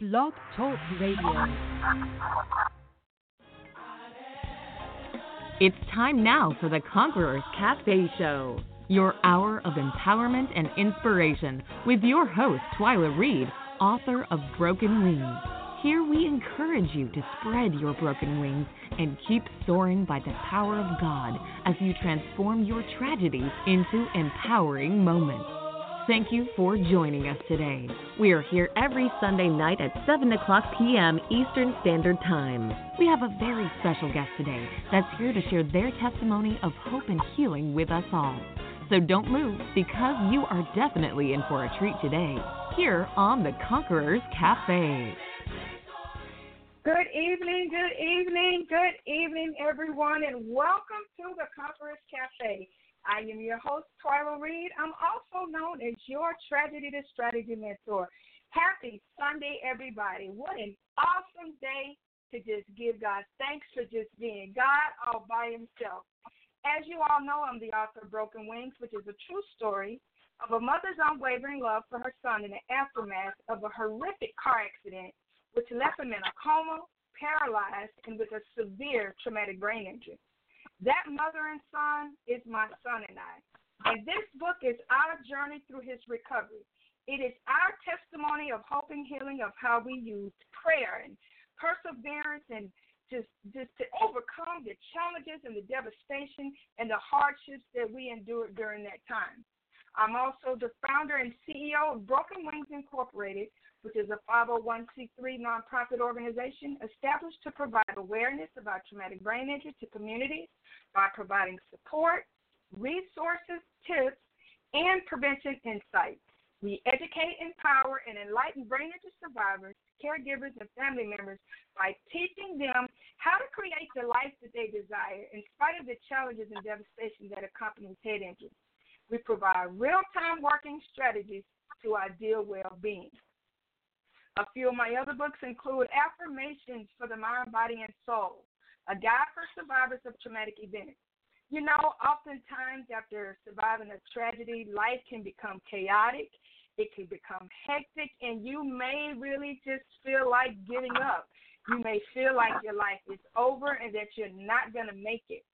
Blog Talk Radio. It's time now for the Conquerors Cafe Show, your hour of empowerment and inspiration with your host, Twyla Reed, author of Broken Wings. Here we encourage you to spread your broken wings and keep soaring by the power of God as you transform your tragedies into empowering moments. Thank you for joining us today. We are here every Sunday night at 7 o'clock p.m. Eastern Standard Time. We have a very special guest today that's here to share their testimony of hope and healing with us all. So don't move because you are definitely in for a treat today here on the Conquerors Cafe. Good evening, good evening, good evening, everyone, and welcome to the Conquerors Cafe. I am your host, Twyla Reed. I'm also known as your Tragedy to Strategy Mentor. Happy Sunday, everybody. What an awesome day to just give God thanks for just being God all by himself. As you all know, I'm the author of Broken Wings, which is a true story of a mother's unwavering love for her son in the aftermath of a horrific car accident, which left him in a coma, paralyzed, and with a severe traumatic brain injury. That mother and son is my son and I. And this book is our journey through his recovery. It is our testimony of hope and healing of how we used prayer and perseverance and just just to overcome the challenges and the devastation and the hardships that we endured during that time. I'm also the founder and CEO of Broken Wings Incorporated, which is a 501c3 nonprofit organization established to provide awareness about traumatic brain injury to communities by providing support, resources, tips, and prevention insights. We educate, empower, and enlighten brain injury survivors, caregivers, and family members by teaching them how to create the life that they desire in spite of the challenges and devastation that accompanies head injury. We provide real time working strategies to ideal well being. A few of my other books include Affirmations for the Mind, Body, and Soul, a guide for survivors of traumatic events. You know, oftentimes after surviving a tragedy, life can become chaotic, it can become hectic, and you may really just feel like giving up. You may feel like your life is over and that you're not going to make it.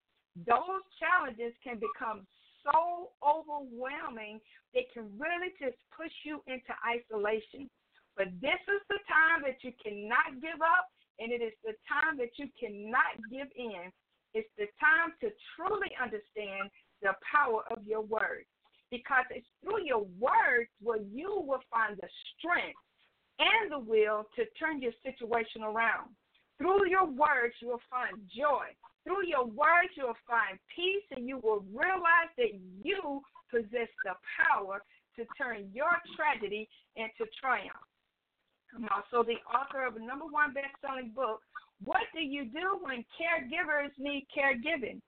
Those challenges can become so overwhelming, they can really just push you into isolation. But this is the time that you cannot give up, and it is the time that you cannot give in. It's the time to truly understand the power of your words. Because it's through your words where you will find the strength and the will to turn your situation around. Through your words, you will find joy. Through your words, you will find peace, and you will realize that you possess the power to turn your tragedy into triumph. Also the author of a number one best-selling book, What Do You Do When Caregivers Need Caregiving?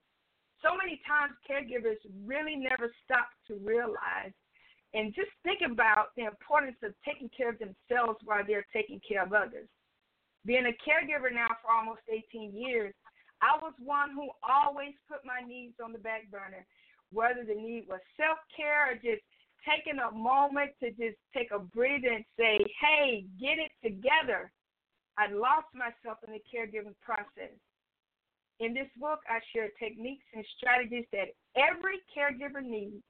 So many times caregivers really never stop to realize and just think about the importance of taking care of themselves while they're taking care of others. Being a caregiver now for almost 18 years, I was one who always put my needs on the back burner, whether the need was self care or just taking a moment to just take a breather and say, hey, get it together. I lost myself in the caregiving process. In this book, I share techniques and strategies that every caregiver needs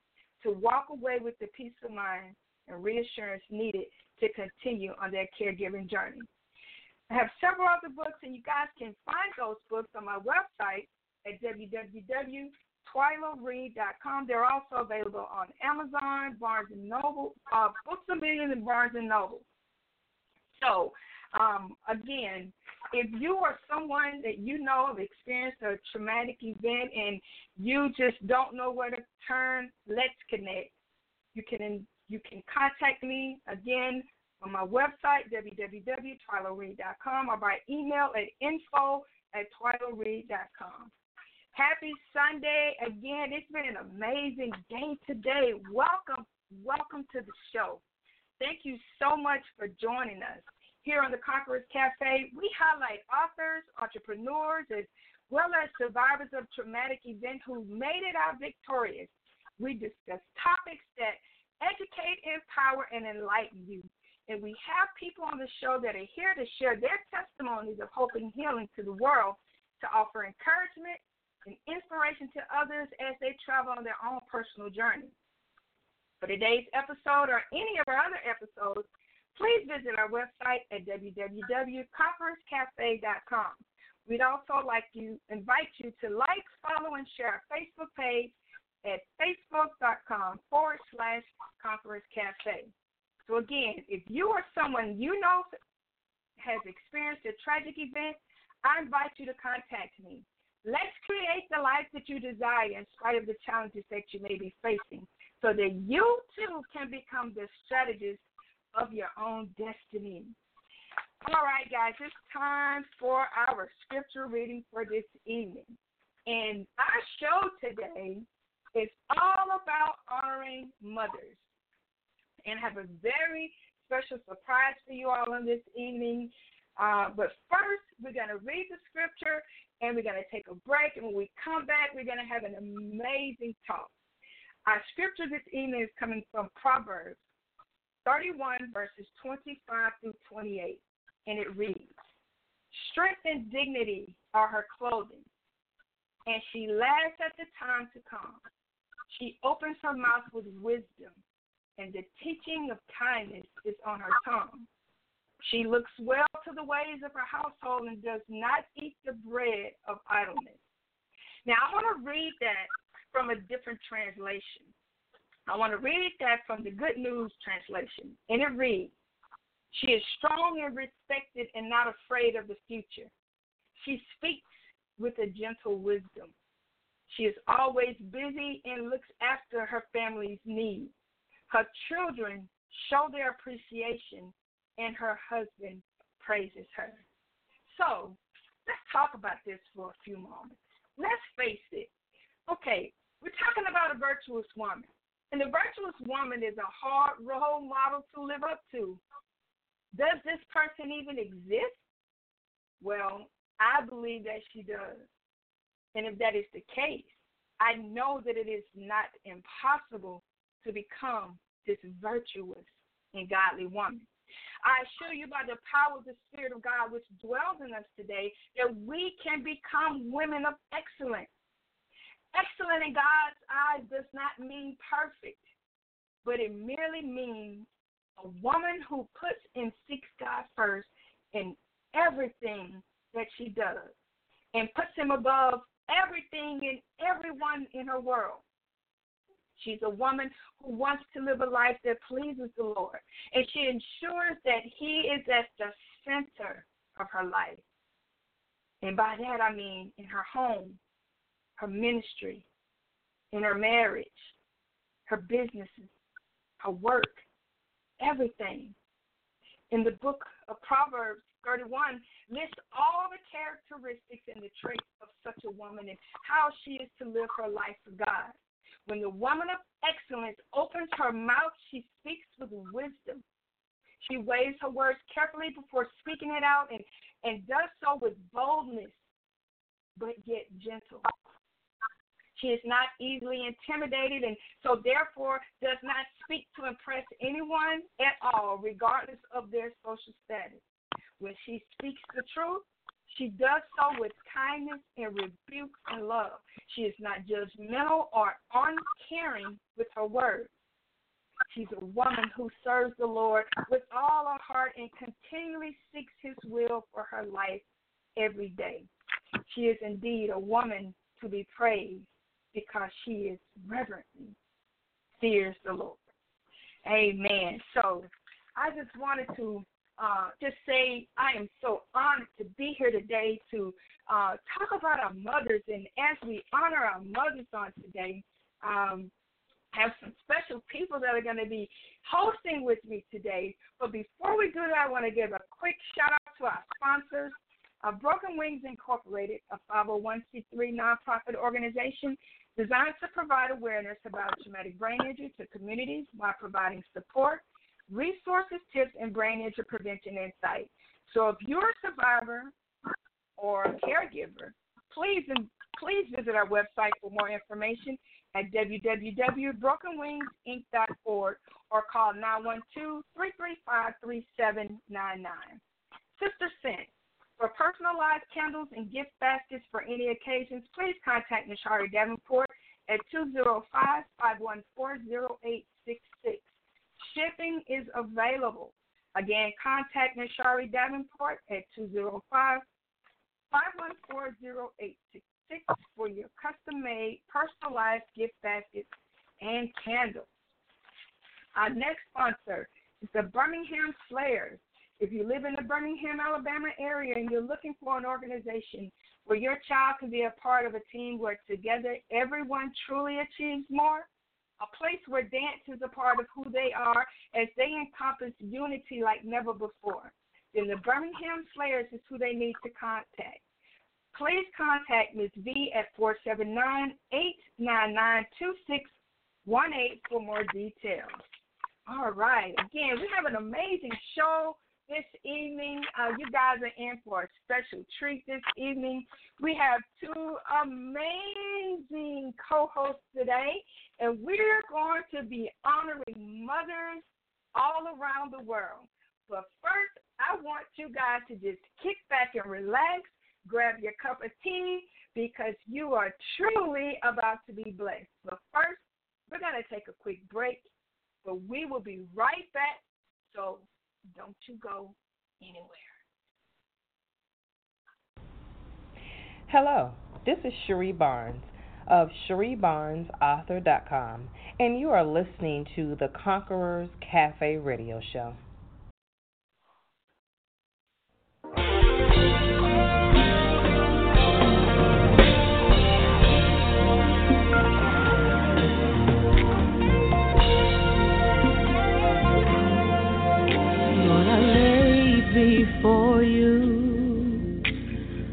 to walk away with the peace of mind and reassurance needed to continue on their caregiving journey. I have several other books, and you guys can find those books on my website at www TwylaReed.com. They're also available on Amazon, Barnes and Noble, uh, Books a Million, and Barnes and Noble. So, um, again, if you are someone that you know have experienced a traumatic event and you just don't know where to turn, let's connect. You can you can contact me again on my website www.twylareed.com or by email at info at twylareed.com. Happy Sunday. Again, it's been an amazing day today. Welcome, welcome to the show. Thank you so much for joining us. Here on the Conquerors Cafe, we highlight authors, entrepreneurs, as well as survivors of traumatic events who made it out victorious. We discuss topics that educate, empower, and enlighten you. And we have people on the show that are here to share their testimonies of hope and healing to the world to offer encouragement inspiration to others as they travel on their own personal journey. For today's episode or any of our other episodes, please visit our website at www.conquerorscafe.com. We'd also like to invite you to like, follow, and share our Facebook page at facebook.com forward slash Conquerors Cafe. So, again, if you or someone you know has experienced a tragic event, I invite you to contact me. Let's create the life that you desire in spite of the challenges that you may be facing so that you too can become the strategist of your own destiny. All right, guys, it's time for our scripture reading for this evening. And our show today is all about honoring mothers and have a very special surprise for you all on this evening. Uh, but first, we're going to read the scripture and we're going to take a break. And when we come back, we're going to have an amazing talk. Our scripture this evening is coming from Proverbs 31, verses 25 through 28. And it reads Strength and dignity are her clothing, and she laughs at the time to come. She opens her mouth with wisdom, and the teaching of kindness is on her tongue. She looks well to the ways of her household and does not eat the bread of idleness. Now, I want to read that from a different translation. I want to read that from the Good News translation, and it reads She is strong and respected and not afraid of the future. She speaks with a gentle wisdom. She is always busy and looks after her family's needs. Her children show their appreciation, and her husband praises her. So, let's talk about this for a few moments. Let's face it. Okay, we're talking about a virtuous woman. And the virtuous woman is a hard role model to live up to. Does this person even exist? Well, I believe that she does. And if that is the case, I know that it is not impossible to become this virtuous and godly woman. I assure you by the power of the Spirit of God which dwells in us today that we can become women of excellence. Excellent in God's eyes does not mean perfect, but it merely means a woman who puts and seeks God first in everything that she does and puts him above everything and everyone in her world. She's a woman who wants to live a life that pleases the Lord, and she ensures that He is at the center of her life. And by that I mean in her home, her ministry, in her marriage, her businesses, her work, everything. In the book of Proverbs, 31 lists all the characteristics and the traits of such a woman and how she is to live her life for God. When the woman of excellence opens her mouth, she speaks with wisdom. She weighs her words carefully before speaking it out and, and does so with boldness, but yet gentle. She is not easily intimidated and so therefore does not speak to impress anyone at all, regardless of their social status. When she speaks the truth, she does so with kindness and rebuke and love. She is not judgmental or uncaring with her words. She's a woman who serves the Lord with all her heart and continually seeks his will for her life every day. She is indeed a woman to be praised because she is reverently fears the Lord. Amen. So I just wanted to uh, just say I am so honored to be here today to uh, talk about our mothers. And as we honor our mothers on today, um, have some special people that are going to be hosting with me today. But before we do that, I want to give a quick shout out to our sponsors. Uh, Broken Wings Incorporated, a 501c3 nonprofit organization designed to provide awareness about traumatic brain injury to communities while providing support resources, tips, and brain injury prevention insight. So if you're a survivor or a caregiver, please please visit our website for more information at www.brokenwingsinc.org or call 912-335-3799. Sister Scent. For personalized candles and gift baskets for any occasions, please contact Nashari Davenport at 205-514-0866. Shipping is available. Again, contact Nashari Davenport at 205 514 for your custom made, personalized gift baskets and candles. Our next sponsor is the Birmingham Slayers. If you live in the Birmingham, Alabama area and you're looking for an organization where your child can be a part of a team where together everyone truly achieves more, a place where dance is a part of who they are as they encompass unity like never before, then the Birmingham Slayers is who they need to contact. Please contact Ms. V at 479 899 2618 for more details. All right. Again, we have an amazing show this evening. Uh, you guys are in for a special treat this evening. We have two amazing co hosts today, and we're going to be honoring mothers all around the world. But first, I want you guys to just kick back and relax, grab your cup of tea, because you are truly about to be blessed. But first, we're going to take a quick break, but we will be right back. So don't you go anywhere. Hello, this is Cherie Barnes of CherieBarnesAuthor.com, and you are listening to the Conquerors Cafe Radio Show. before you.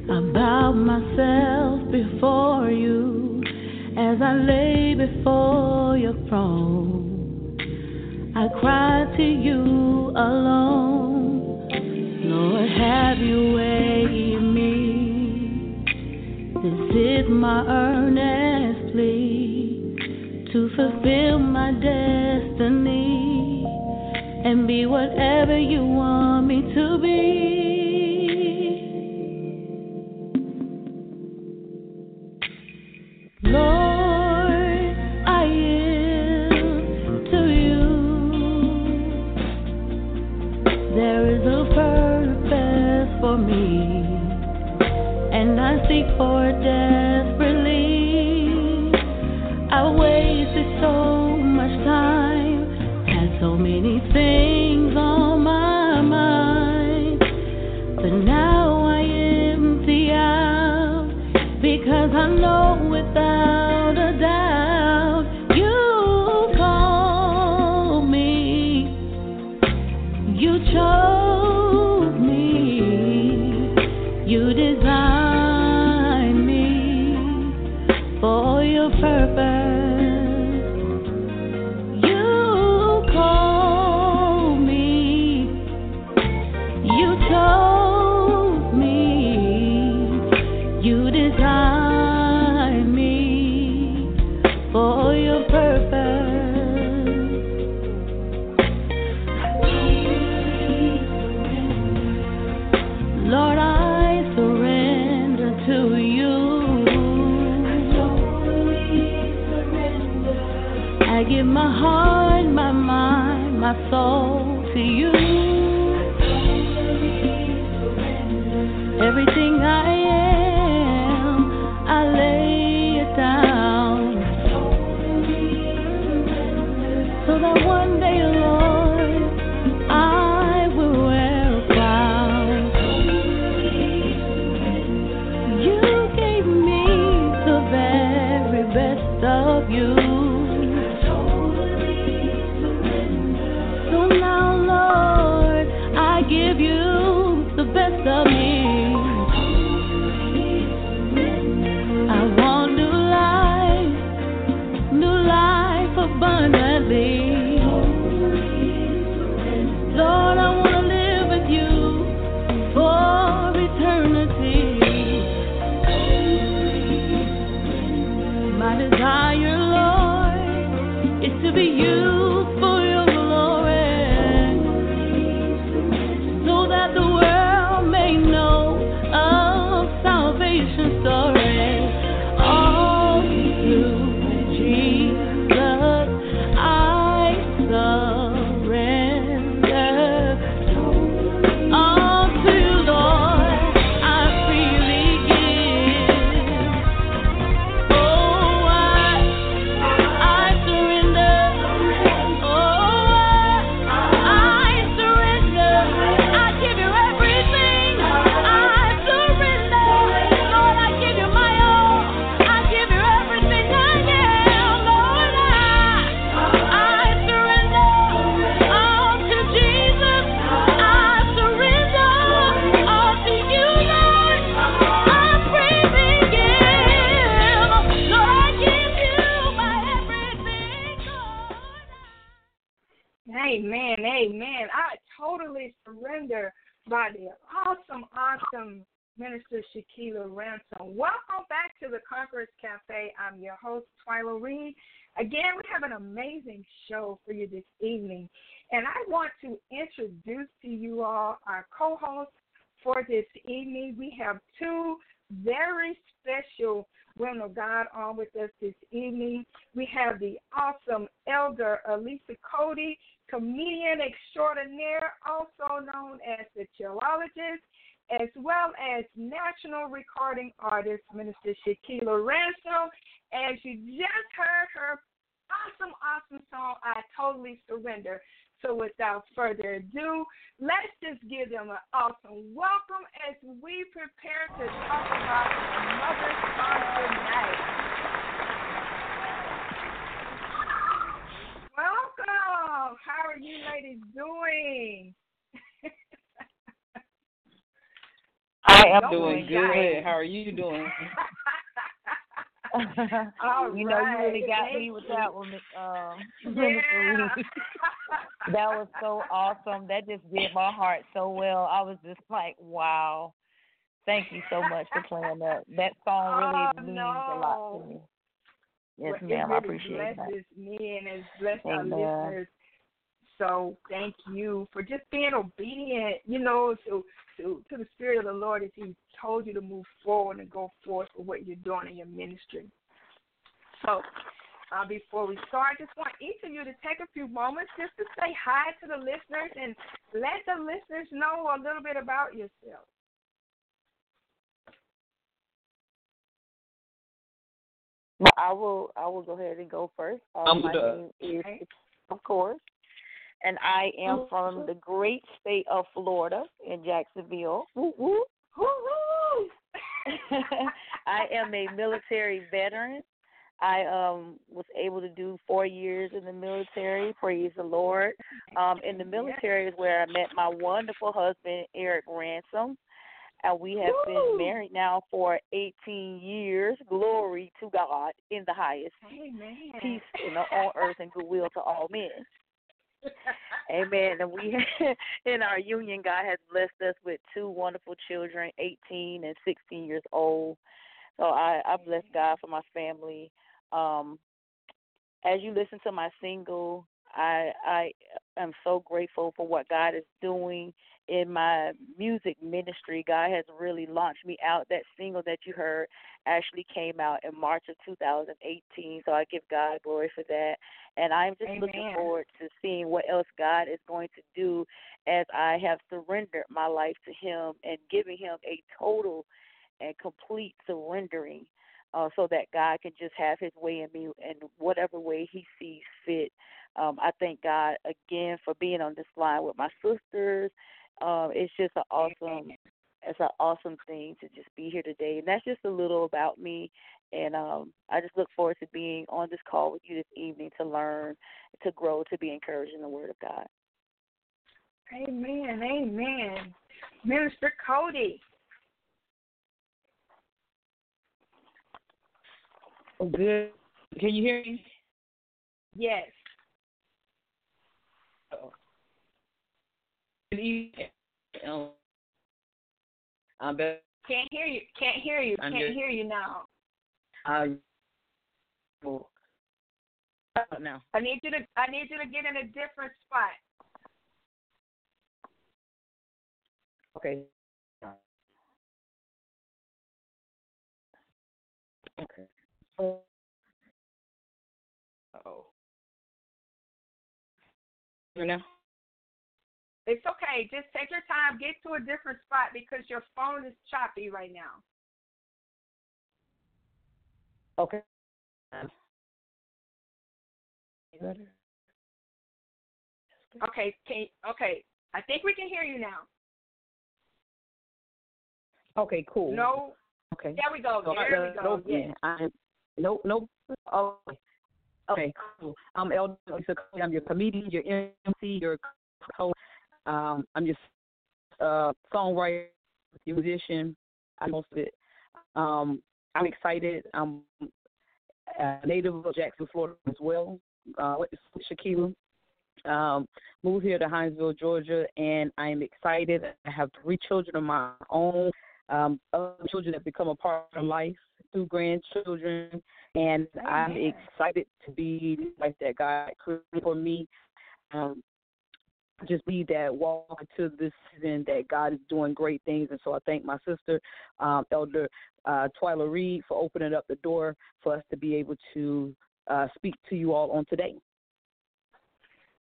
I bow myself before you as I lay before your throne. I cry to you alone. Lord, have your way in me. This is my earnest plea to fulfill my destiny and be whatever you want me to be. Lord, seek for desperately. I wasted so much time, had so many things I give my heart, my mind, my soul to you. Everything I I Totally Surrender. So without further ado, let's just give them an awesome welcome as we prepare to talk about Mother's Song tonight. Welcome. How are you ladies doing? I am doing good. How are you doing? you know, you really got me with that one, um, yeah. that was so awesome. That just did my heart so well. I was just like, wow. Thank you so much for playing that. That song really oh, means no. a lot to me. Yes, well, ma'am. Really I appreciate blesses that. me and it's blessed Amen. our listeners. So thank you for just being obedient, you know, to to to the spirit of the Lord as He told you to move forward and go forth for what you're doing in your ministry. So uh, before we start, I just want each of you to take a few moments just to say hi to the listeners and let the listeners know a little bit about yourself. Well, I will. I will go ahead and go first. Um, I'm my the- name is, Okay. of course, and I am from the great state of Florida in Jacksonville. Woo woo. Woo-hoo! I am a military veteran. I um was able to do four years in the military. Praise the Lord. Um, in the military is where I met my wonderful husband Eric Ransom, and we have Woo! been married now for 18 years. Glory to God in the highest. Amen. Peace in the, on earth and goodwill to all men. Amen. And we, in our union, God has blessed us with two wonderful children, 18 and 16 years old. So I, I bless God for my family. Um, as you listen to my single, I I am so grateful for what God is doing in my music ministry. God has really launched me out. That single that you heard actually came out in March of 2018. So I give God glory for that. And I'm just looking forward to seeing what else God is going to do as I have surrendered my life to Him and giving Him a total and complete surrendering uh, so that God can just have His way in me in whatever way He sees fit. Um, I thank God again for being on this line with my sisters. Um, it's just an awesome, it's an awesome thing to just be here today, and that's just a little about me. And um, I just look forward to being on this call with you this evening to learn, to grow, to be encouraged in the Word of God. Amen. Amen. Minister Cody. Oh, good. Can you hear me? Yes. Good evening. Um. Can't hear you. Can't hear you. Can't good. hear you now. Uh, well, now. I need you to. I need you to get in a different spot. Okay. Okay. Oh. Here now? It's okay. Just take your time. Get to a different spot because your phone is choppy right now. Okay. Better? Okay. Can, okay. I think we can hear you now. Okay, cool. No. Okay. There we go. There we go. no, Yes. I, no, no. Oh, okay, cool. I'm Elder Lisa Cody. I'm your comedian, your MC, your co. Um, I'm just a songwriter, musician. I most of it. Um, I'm excited. I'm a native of Jackson, Florida as well. Uh, um, moved here to Hinesville, Georgia, and I am excited. I have three children of my own, um, other children that become a part of life through grandchildren, and I'm excited to be the life that God created for me. Um, just be that walk into this season that God is doing great things. And so I thank my sister, um, Elder uh, Twyla Reed, for opening up the door for us to be able to uh, speak to you all on today.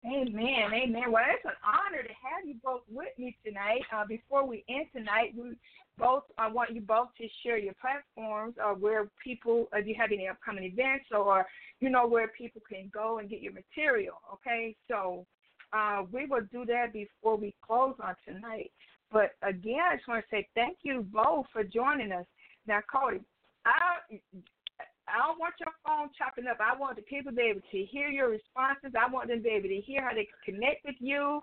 Amen, amen. Well, it's an honor to have you both with me tonight. Uh, before we end tonight, we both I want you both to share your platforms or where people, if you have any upcoming events or you know where people can go and get your material. Okay, so uh, we will do that before we close on tonight. But again, I just want to say thank you both for joining us. Now, Cody, I I don't want your phone chopping up. I want the people to be able to hear your responses. I want them to be able to hear how they connect with you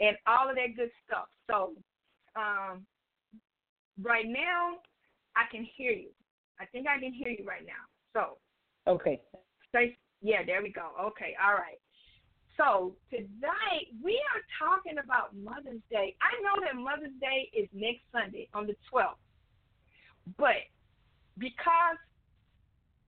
and all of that good stuff. So, um, right now, I can hear you. I think I can hear you right now. So, okay. Say, yeah, there we go. Okay, all right. So tonight we are talking about Mother's Day. I know that Mother's Day is next Sunday on the 12th, but because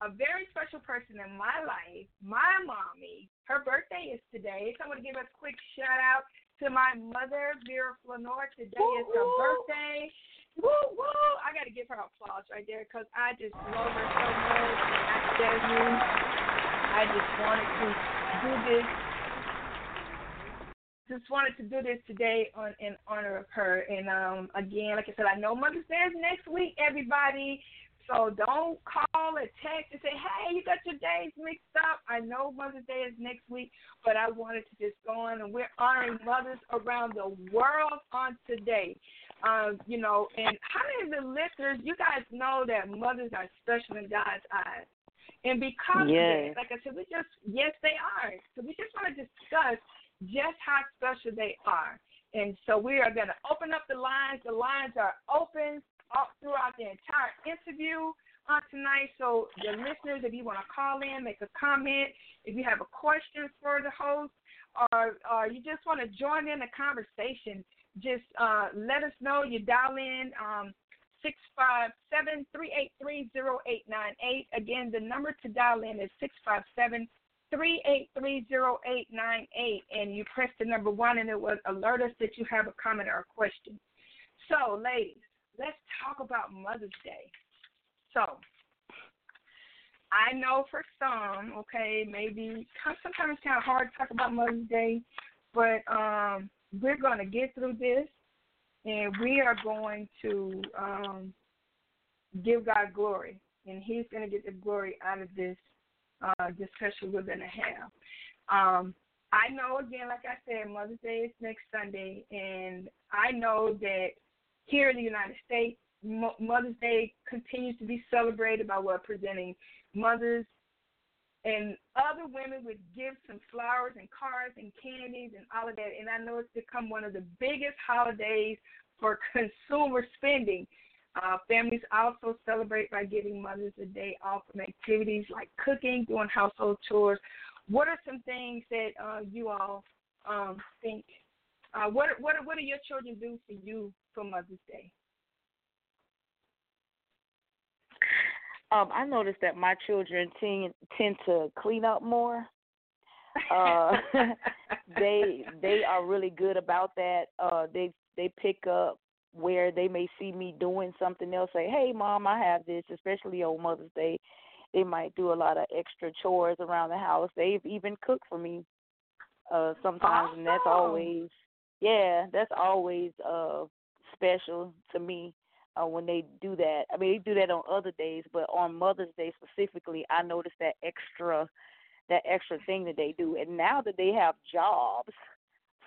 a very special person in my life, my mommy, her birthday is today. So I'm going to give a quick shout out to my mother, Vera Flournoy. Today is her birthday. Woo woo! I got to give her applause right there because I just love her so much. I tell you, I just wanted to do this just wanted to do this today on in honor of her. And um, again, like I said, I know Mother's Day is next week, everybody. So don't call or text and say, "Hey, you got your days mixed up." I know Mother's Day is next week, but I wanted to just go on and we're honoring mothers around the world on today. Um, you know, and how many of the listeners, you guys know that mothers are special in God's eyes. And because yes. of that, like I said, we just yes, they are. So we just want to discuss just how special they are. And so we are going to open up the lines. The lines are open all throughout the entire interview on tonight. So the listeners, if you want to call in, make a comment, if you have a question for the host, or, or you just want to join in the conversation, just uh, let us know. You dial in um, six five seven three eight three zero eight nine eight. Again, the number to dial in is six five seven three eight three zero eight nine eight, and you press the number one, and it will alert us that you have a comment or a question. So, ladies, let's talk about Mother's Day. So, I know for some, okay, maybe sometimes it's kind of hard to talk about Mother's Day, but um, we're going to get through this, and we are going to um, give God glory, and He's going to get the glory out of this uh, discussion we're going to have. Um, I know, again, like I said, Mother's Day is next Sunday, and I know that here in the United States, Mother's Day continues to be celebrated by what presenting mothers and other women with gifts and flowers and cards and candies and all of that. And I know it's become one of the biggest holidays for consumer spending. Uh, families also celebrate by giving mothers a day off from activities like cooking, doing household chores. What are some things that uh, you all um, think? Uh, what what what do your children do for you for Mother's Day? Um, I noticed that my children tend tend to clean up more. Uh, they they are really good about that. Uh, they they pick up where they may see me doing something else, say, "Hey, mom, I have this." Especially on Mother's Day, they might do a lot of extra chores around the house. They've even cooked for me uh sometimes, awesome. and that's always, yeah, that's always uh special to me uh, when they do that. I mean, they do that on other days, but on Mother's Day specifically, I notice that extra, that extra thing that they do. And now that they have jobs,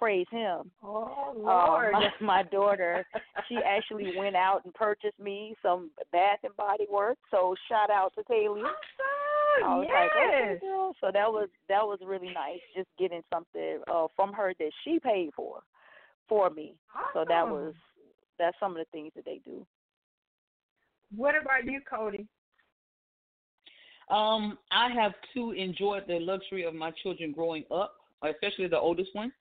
praise him. Oh Lord! Um, my, my daughter, she actually went out and purchased me some Bath and Body Works. So shout out to Kaylee. Awesome! I was yes. like, okay, girl. So that was that was really nice, just getting something uh, from her that she paid for, for me. Awesome. So that was that's some of the things that they do. What about you, Cody? Um, I have too enjoyed the luxury of my children growing up especially the oldest one.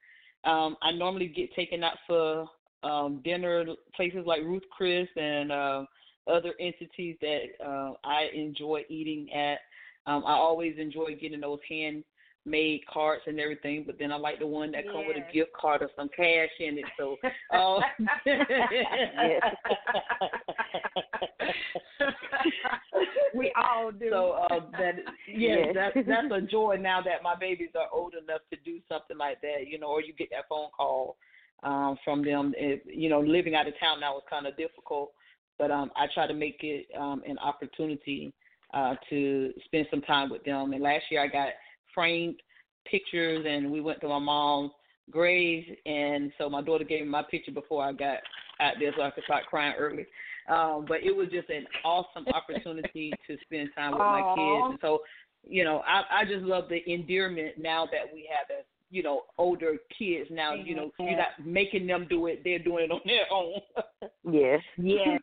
Um, I normally get taken out for um, dinner places like Ruth Chris and uh, other entities that uh, I enjoy eating at. Um, I always enjoy getting those hand made cards and everything, but then I like the one that yes. come with a gift card or some cash in it. So, uh, we all do. So uh, that yes, yes. that's that's a joy now that my babies are old enough to do something like that, you know, or you get that phone call um from them. It, you know, living out of town now is kind of difficult, but um I try to make it um an opportunity uh to spend some time with them. And last year I got framed pictures, and we went to my mom's grave. And so my daughter gave me my picture before I got out there, so I could start crying early. Um, but it was just an awesome opportunity to spend time with Aww. my kids. And so, you know, I, I just love the endearment now that we have as you know older kids now you know you're not making them do it they're doing it on their own yes yes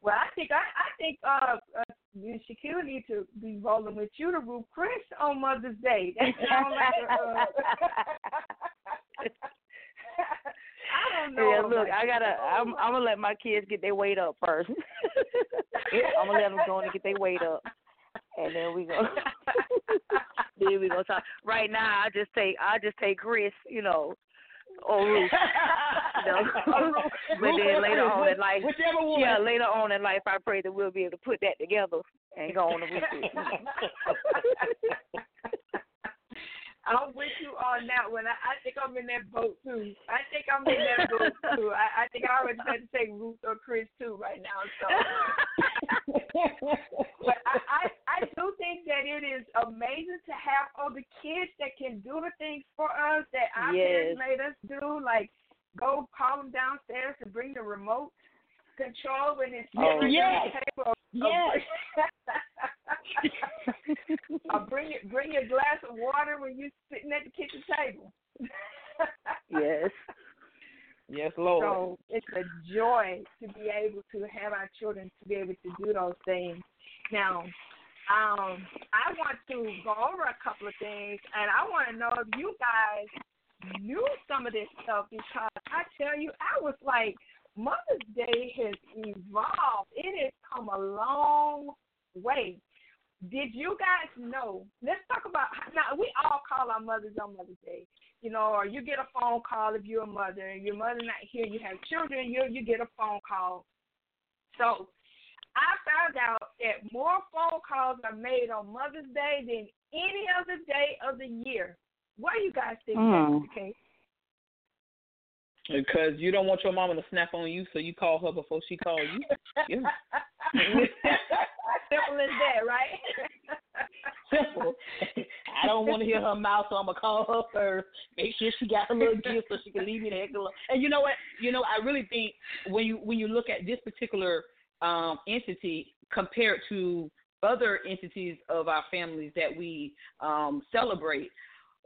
well i think i i think uh, uh you Shaquille need to be rolling with you to Ruth Chris on Mother's Day. That sounds like a, uh, I don't know. Yeah, look, I gotta. I'm, I'm gonna let my kids get their weight up first. I'm gonna let them go and get their weight up, and then we go. then we go talk. Right now, I just take. I just take Chris. You know, Oh, you know? but then later on in life. Yeah, later on in life, I pray that we'll be able to put that together and go on with it. I'm with you on that one. I, I think I'm in that boat too. I think I'm in that boat too. I, I think I already had to say Ruth or Chris too right now. So, but I, I I do think that it is amazing to have other kids that can do the things for us that our yes. parents made us do, like go call them downstairs and bring the remote control when it's oh, yes. on the table. Yes. or bring it, bring your glass of water when you're sitting at the kitchen table. yes. Yes, Lord. So it's a joy to be able to have our children to be able to do those things. Now, um, I want to go over a couple of things, and I want to know if you guys knew some of this stuff because I tell you, I was like, Mother's Day has evolved. It has come a long way. Did you guys know? Let's talk about now. We all call our mothers on Mother's Day, you know, or you get a phone call if you're a mother and your mother not here. You have children, you you get a phone call. So I found out that more phone calls are made on Mother's Day than any other day of the year. Why do you guys think mm. that's the case? Because you don't want your mama to snap on you, so you call her before she calls you. Yeah. Simple as that, right? Simple. I don't want to hear her mouth, so I'm gonna call her first. Make sure she got a little gift so she can leave me the heck alone. And you know what? You know, I really think when you when you look at this particular um, entity compared to other entities of our families that we um, celebrate,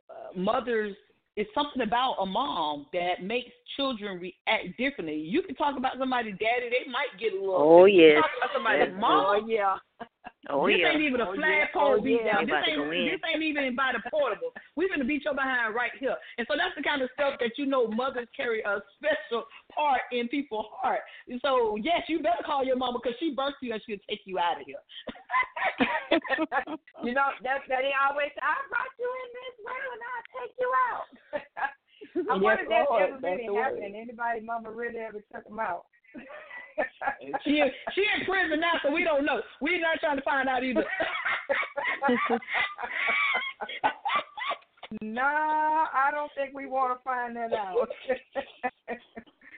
uh, mothers it's something about a mom that makes children react differently. You can talk about somebody's daddy, they might get a little. Oh yes. talk about somebody's yes. mom. Oh yeah. Oh this yeah. ain't even a oh, flagpole yeah. oh, beat yeah. down. This ain't, this ain't even by the portable. We're gonna beat your behind right here. And so that's the kind of stuff that you know mothers carry a special part in people's heart. And so yes, you better call your mama because she birthed you and she'll take you out of here. you know that that he always I brought you in this world and I'll take you out. I yes, wonder if that's ever really happened. Anybody mama really ever took him out? she she in prison now, so we don't know. We're not trying to find out either. no, I don't think we want to find that out.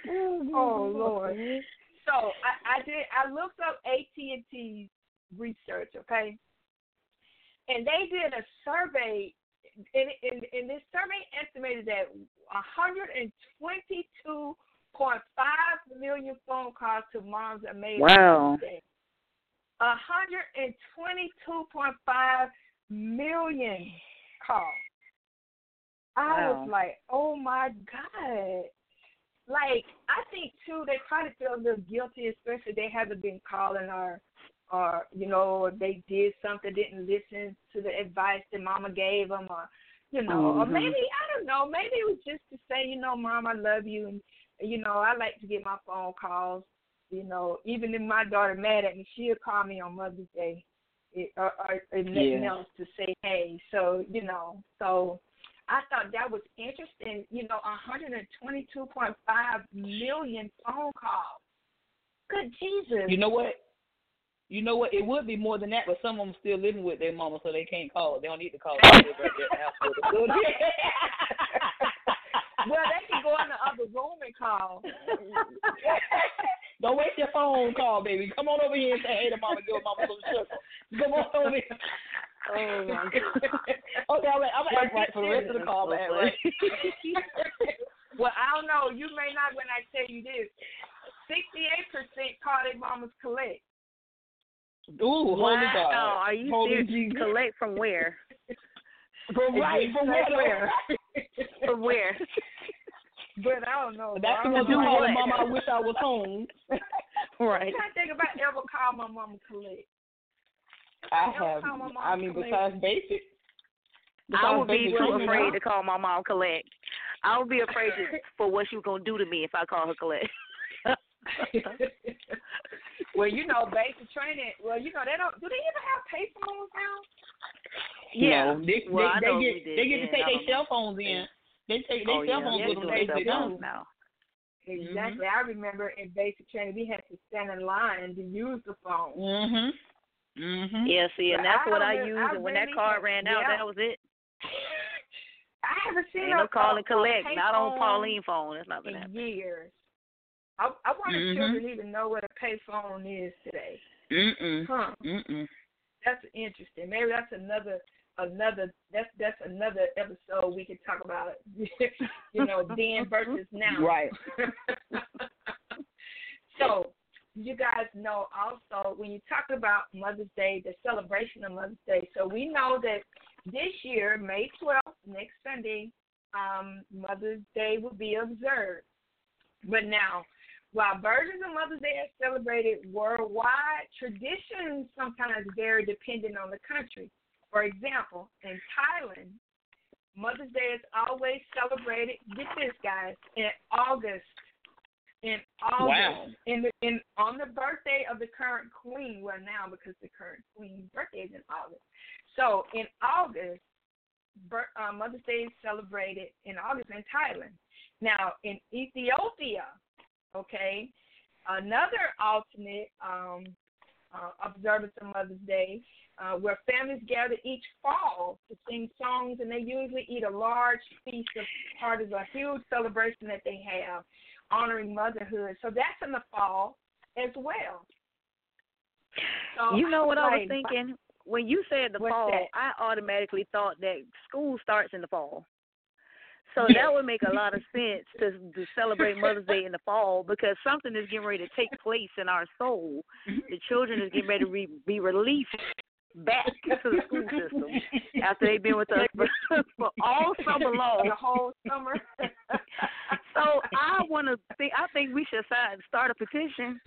oh Lord. So I, I did. I looked up AT and T's research. Okay, and they did a survey. And, and, and this survey estimated that 122 0.5 million phone calls to moms are made. Wow. 122.5 million calls. I wow. was like, oh my God. Like, I think too, they probably feel a little guilty, especially they haven't been calling or, or you know, they did something, didn't listen to the advice that mama gave them, or You know, mm-hmm. or maybe I don't know. Maybe it was just to say, you know, Mom, I love you, and you know, I like to get my phone calls. You know, even if my daughter mad at me, she'll call me on Mother's Day, it, or, or, or nothing yeah. else to say hey. So you know, so I thought that was interesting. You know, 122.5 million phone calls. Good Jesus. You know what? You know what? It would be more than that, but some of them still living with their mama, so they can't call. They don't need to call. well, they can go in the other room and call. Don't waste your phone call, baby. Come on over here and say hey to mama. Give mama some sugar. Come on over here. Oh my god. okay, I'm gonna, I'm gonna act right for the rest of the call, man. Right? well, I don't know. You may not when I tell you this. Sixty-eight percent call their mamas collect. Ooh, wow. holy God! Are you holy serious? Collect from where? from right, from where? From where? But I don't know. That's the one who called Mama. I wish I was home. right. I can't think about ever call my mama collect. I have. I mean, besides basic. Besides I would be too afraid to call my mom collect. I would be afraid to, for what she was gonna do to me if I call her collect. well, you know, basic training. Well, you know, they don't. Do they even have payphones now? Yeah. No, they, well, they, they, get they get to take their cell phones in. They take their oh, cell yeah. phones yeah, with them. They, they do now. Exactly. Mm-hmm. I remember in basic training we had to stand in line to use the phone. Mhm. Mhm. Yeah. See, and that's I what I used. used. and when that card ran out, yeah. that was it. I haven't seen Ain't no call and collect. Not on Pauline phone. That's not been in happening. years. I, I wonder mm-hmm. if children even know what a payphone is today. Mm-mm. Huh. Mm-mm. That's interesting. Maybe that's another another that's that's another episode we could talk about. you know, then versus now. Right. so you guys know also when you talk about Mother's Day, the celebration of Mother's Day. So we know that this year, May 12th, next Sunday, um, Mother's Day will be observed. But now, while versions and Mother's Day are celebrated worldwide, traditions sometimes vary depending on the country. For example, in Thailand, Mother's Day is always celebrated. Get this, guys, in August. In August, wow. in the in on the birthday of the current queen. Well, now because the current queen's birthday is in August. So in August, uh, Mother's Day is celebrated in August in Thailand. Now in Ethiopia, okay, another alternate um, uh, observance of Mother's Day uh, where families gather each fall to sing songs, and they usually eat a large feast of part of a huge celebration that they have honoring motherhood. So that's in the fall as well. So you know what I was thinking? When you said the fall, that? I automatically thought that school starts in the fall. So that would make a lot of sense to to celebrate Mother's Day in the fall because something is getting ready to take place in our soul. The children is getting ready to re, be released back to the school system after they've been with us for, for all summer long. the whole summer. so I want to think. I think we should sign, start a petition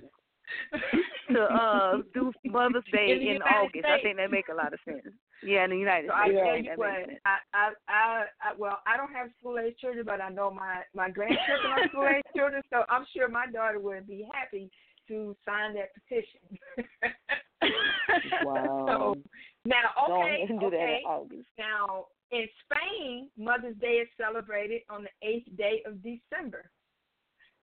to uh do Mother's Day In in, August. I think that make a lot of sense. Yeah, in the United So I States. tell I you what. I, I, I, I, well, I don't have school age children, but I know my my grandchildren are school age children, so I'm sure my daughter would be happy to sign that petition. Wow. so now, okay, ahead and do that okay. in August. Now, in Spain, Mother's Day is celebrated on the eighth day of December.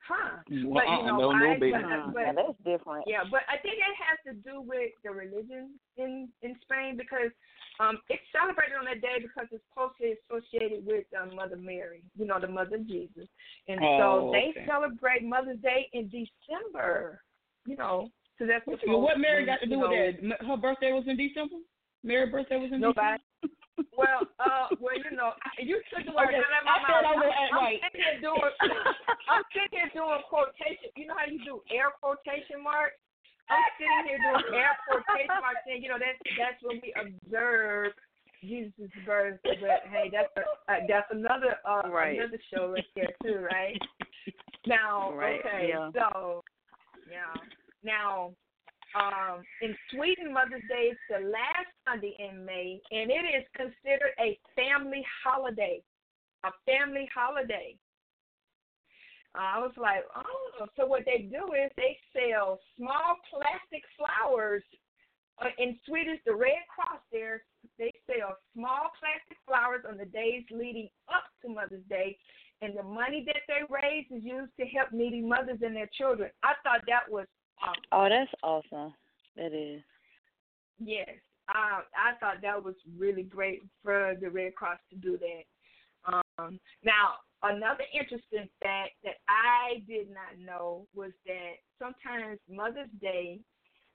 Huh. Well, but you know no, no, why? baby. But, but, now that's different. yeah, but I think it has to do with the religion in in Spain because um it's celebrated on that day because it's closely associated with um, Mother Mary, you know, the Mother of Jesus, and Oh, so they okay. celebrate Mother's Day in December. You know, so that's the Well, what Mary got to do you with know, that? Her birthday was in December. Mary's birthday was in Nobody. December. Well, uh, well, you know, you took the word Okay, out of I my said mouth. I was gonna act I'm right. sitting here doing, I'm sitting here doing quotation. You know how you do air quotation marks? I'm sitting here doing air quotation marks, saying, you know, that's that's when we observe Jesus' birth. But hey, that's a, uh, that's another uh, Right. another show right there too, right? Now, Right, okay, yeah. so yeah, now um, in Sweden, Mother's Day is the last Sunday in May, and it is considered a family holiday. A family holiday. Uh, I was like, oh, so what they do is they sell small plastic flowers. Uh, in Swedish, the Red Cross there, they sell small plastic flowers on the days leading up to Mother's Day, and the money that they raise is used to help needy mothers and their children. I thought that was Oh, that's awesome. That is. Yes, I thought that was really great for the Red Cross to do that. Um, now, another interesting fact that I did not know was that sometimes Mother's Day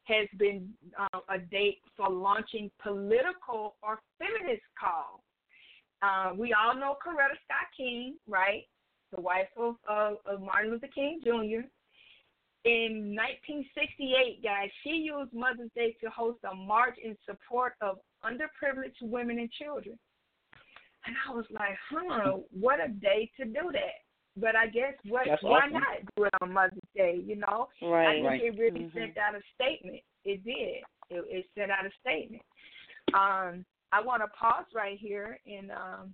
has been uh, a date for launching political or feminist calls. Uh, we all know Coretta Scott King, right? The wife of, of, of Martin Luther King Jr. In 1968, guys, she used Mother's Day to host a march in support of underprivileged women and children. And I was like, huh, what a day to do that. But I guess what That's why awesome. not do it on Mother's Day, you know? Right. I think Right. it really Mhm. sent out a statement. It did. It, it sent out a statement. Um, I want to pause right here and, um,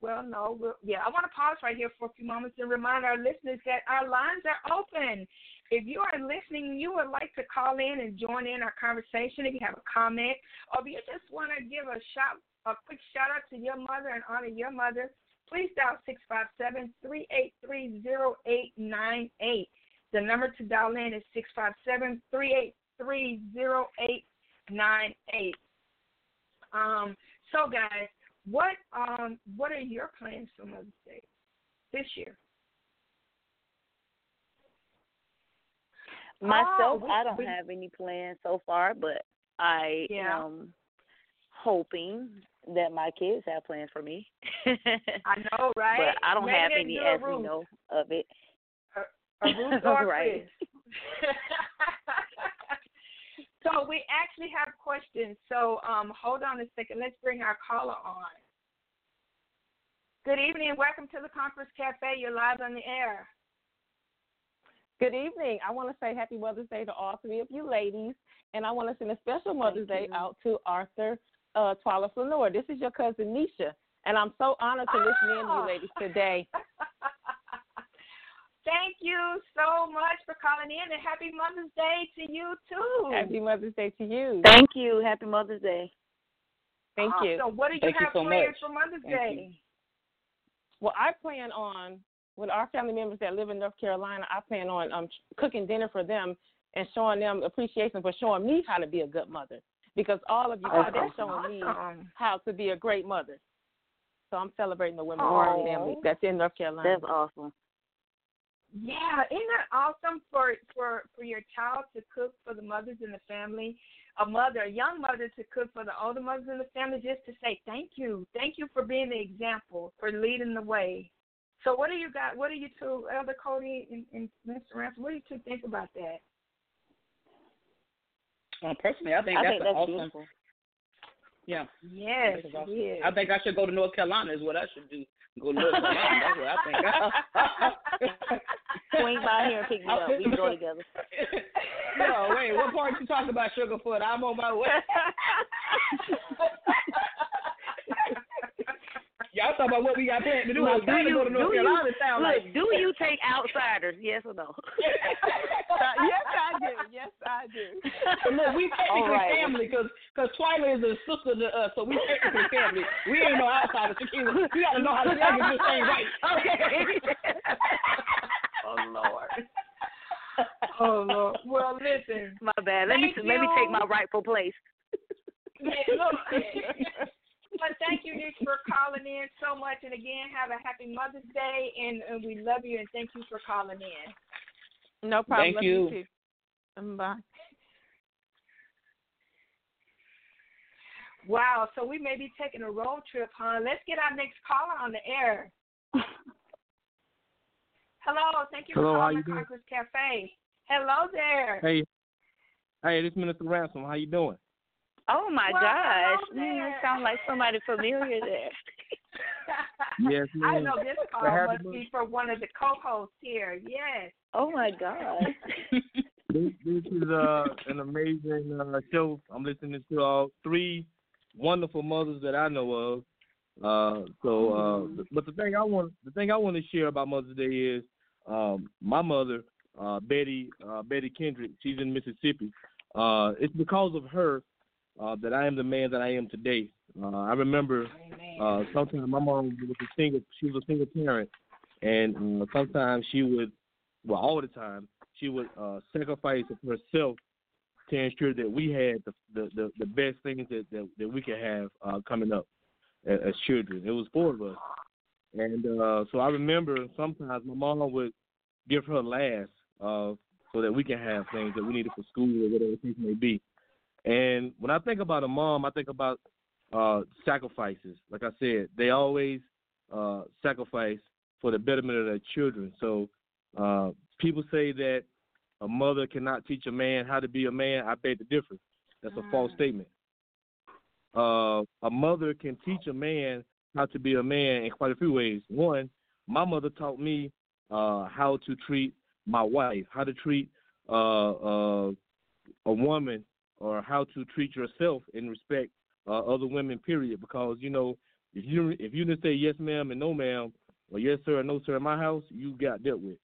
well, no, we'll, yeah, I want to pause right here for a few moments and remind our listeners that our lines are open. If you are listening, you would like to call in and join in our conversation. If you have a comment, or if you just want to give a shout, a quick shout out to your mother and honor your mother, please dial six five seven three eight three zero eight nine eight. The number to dial in is six five seven three eight three zero eight nine eight. Um, so guys, what um what are your plans for Mother's Day this year? Myself, Oh, I don't we- have any plans so far, but I Yeah. am hoping that my kids have plans for me. I know, right? But I don't Maybe have any, as we know of it. A a Right. So we actually have questions. So um, hold on a second. Let's bring our caller on. Good evening. Welcome to the Conquerors Cafe. You're live on the air. Good evening. I want to say happy Mother's Day to all three of you ladies, and I want to send a special Mother's Day you. out to Arthur uh, Twila Flournoy. This is your cousin Nisha, and I'm so honored to listen in to you ladies today. Thank you so much for calling in, and happy Mother's Day to you too. Happy Mother's Day to you. Thank you. Happy Mother's Day. Thank Uh, you. So, what do you Thank you have so planned much. for Mother's Thank Day? you. Well, I plan on with our family members that live in North Carolina. I plan on um, cooking dinner for them and showing them appreciation for showing me how to be a good mother. Because all of you Oh, guys that's are showing me how to be a great mother. So I'm celebrating the women in our Oh. family that's in North Carolina. That's awesome. Yeah, isn't that awesome for for for your child to cook for the mothers in the family? A mother, a young mother, to cook for the older mothers in the family, just to say thank you, thank you for being the example, for leading the way. So, what do you got? What do you two, Elder Cody and, and Mr. Ransom? What do you two think about that? Um, personally, I think I that's, think that's awesome. beautiful. Yeah. Yes, That is awesome. it is. I think I should go to North Carolina. Is what I should do. Go to North Carolina. That's what I think. Swing by here and pick me up. We can go together. no, wait. What part you talking about, Sugarfoot? I'm on my way. Y'all talking about what we got planned to do. I was Look, do trying to you go to North do you Carolina. It sound look, like do you take outsiders? Yes or no? Yes, I do. Yes, I do. But look, we technically All right. family because because Twyla is a sister to us, so we technically family. We ain't no outsiders. We got to know how to package this thing right. Okay. oh Lord. Oh Lord. Well, listen. My bad. Let me Thank let me take my rightful place. Yeah, look. But thank you, Nick, for calling in so much. And again, have a happy Mother's Day, and, and we love you and thank you for calling in. No problem. Thank Love you. too. Um, Bye. Wow, so we may be taking a road trip, huh? Let's get our next caller on the air. Hello, thank you Hello, for calling the doing? Conquerors Cafe. Hello there. Hey, hey, this is Minister Ransom. How you doing? Oh my Well, gosh. hello Mm, there. you sound like somebody familiar there. Yes, I know this call happy must be for one of the co-hosts here. Yes. Oh my gosh. this, this is uh, an amazing uh, show. I'm listening to all three wonderful mothers that I know of. Uh, so, uh, but the thing I want, the thing I want to share about Mother's Day is um, my mother, uh, Betty uh, Betty Kendrick. She's in Mississippi. Uh, it's because of her uh, that I am the man that I am today. Uh, I remember uh, sometimes my mom was a single. She was a single parent, and uh, sometimes she would, well, all the time, she would uh, sacrifice herself to ensure that we had the the, the, the best things that, that, that we could have uh, coming up as, as children. It was four of us, and uh, so I remember sometimes my mom would give her last uh, so that we can have things that we needed for school or whatever the case may be. And when I think about a mom, I think about uh, sacrifices. Like I said, they always uh, sacrifice for the betterment of their children. So uh, people say that a mother cannot teach a man how to be a man. I beg to differ. That's a false statement. Uh, a mother can teach a man how to be a man in quite a few ways. One, my mother taught me uh, how to treat my wife, how to treat uh, uh, a woman, or how to treat yourself in respect uh, other women. Period. Because you know, if you if you just say yes ma'am and no ma'am, or yes sir and no sir in my house, you got dealt with.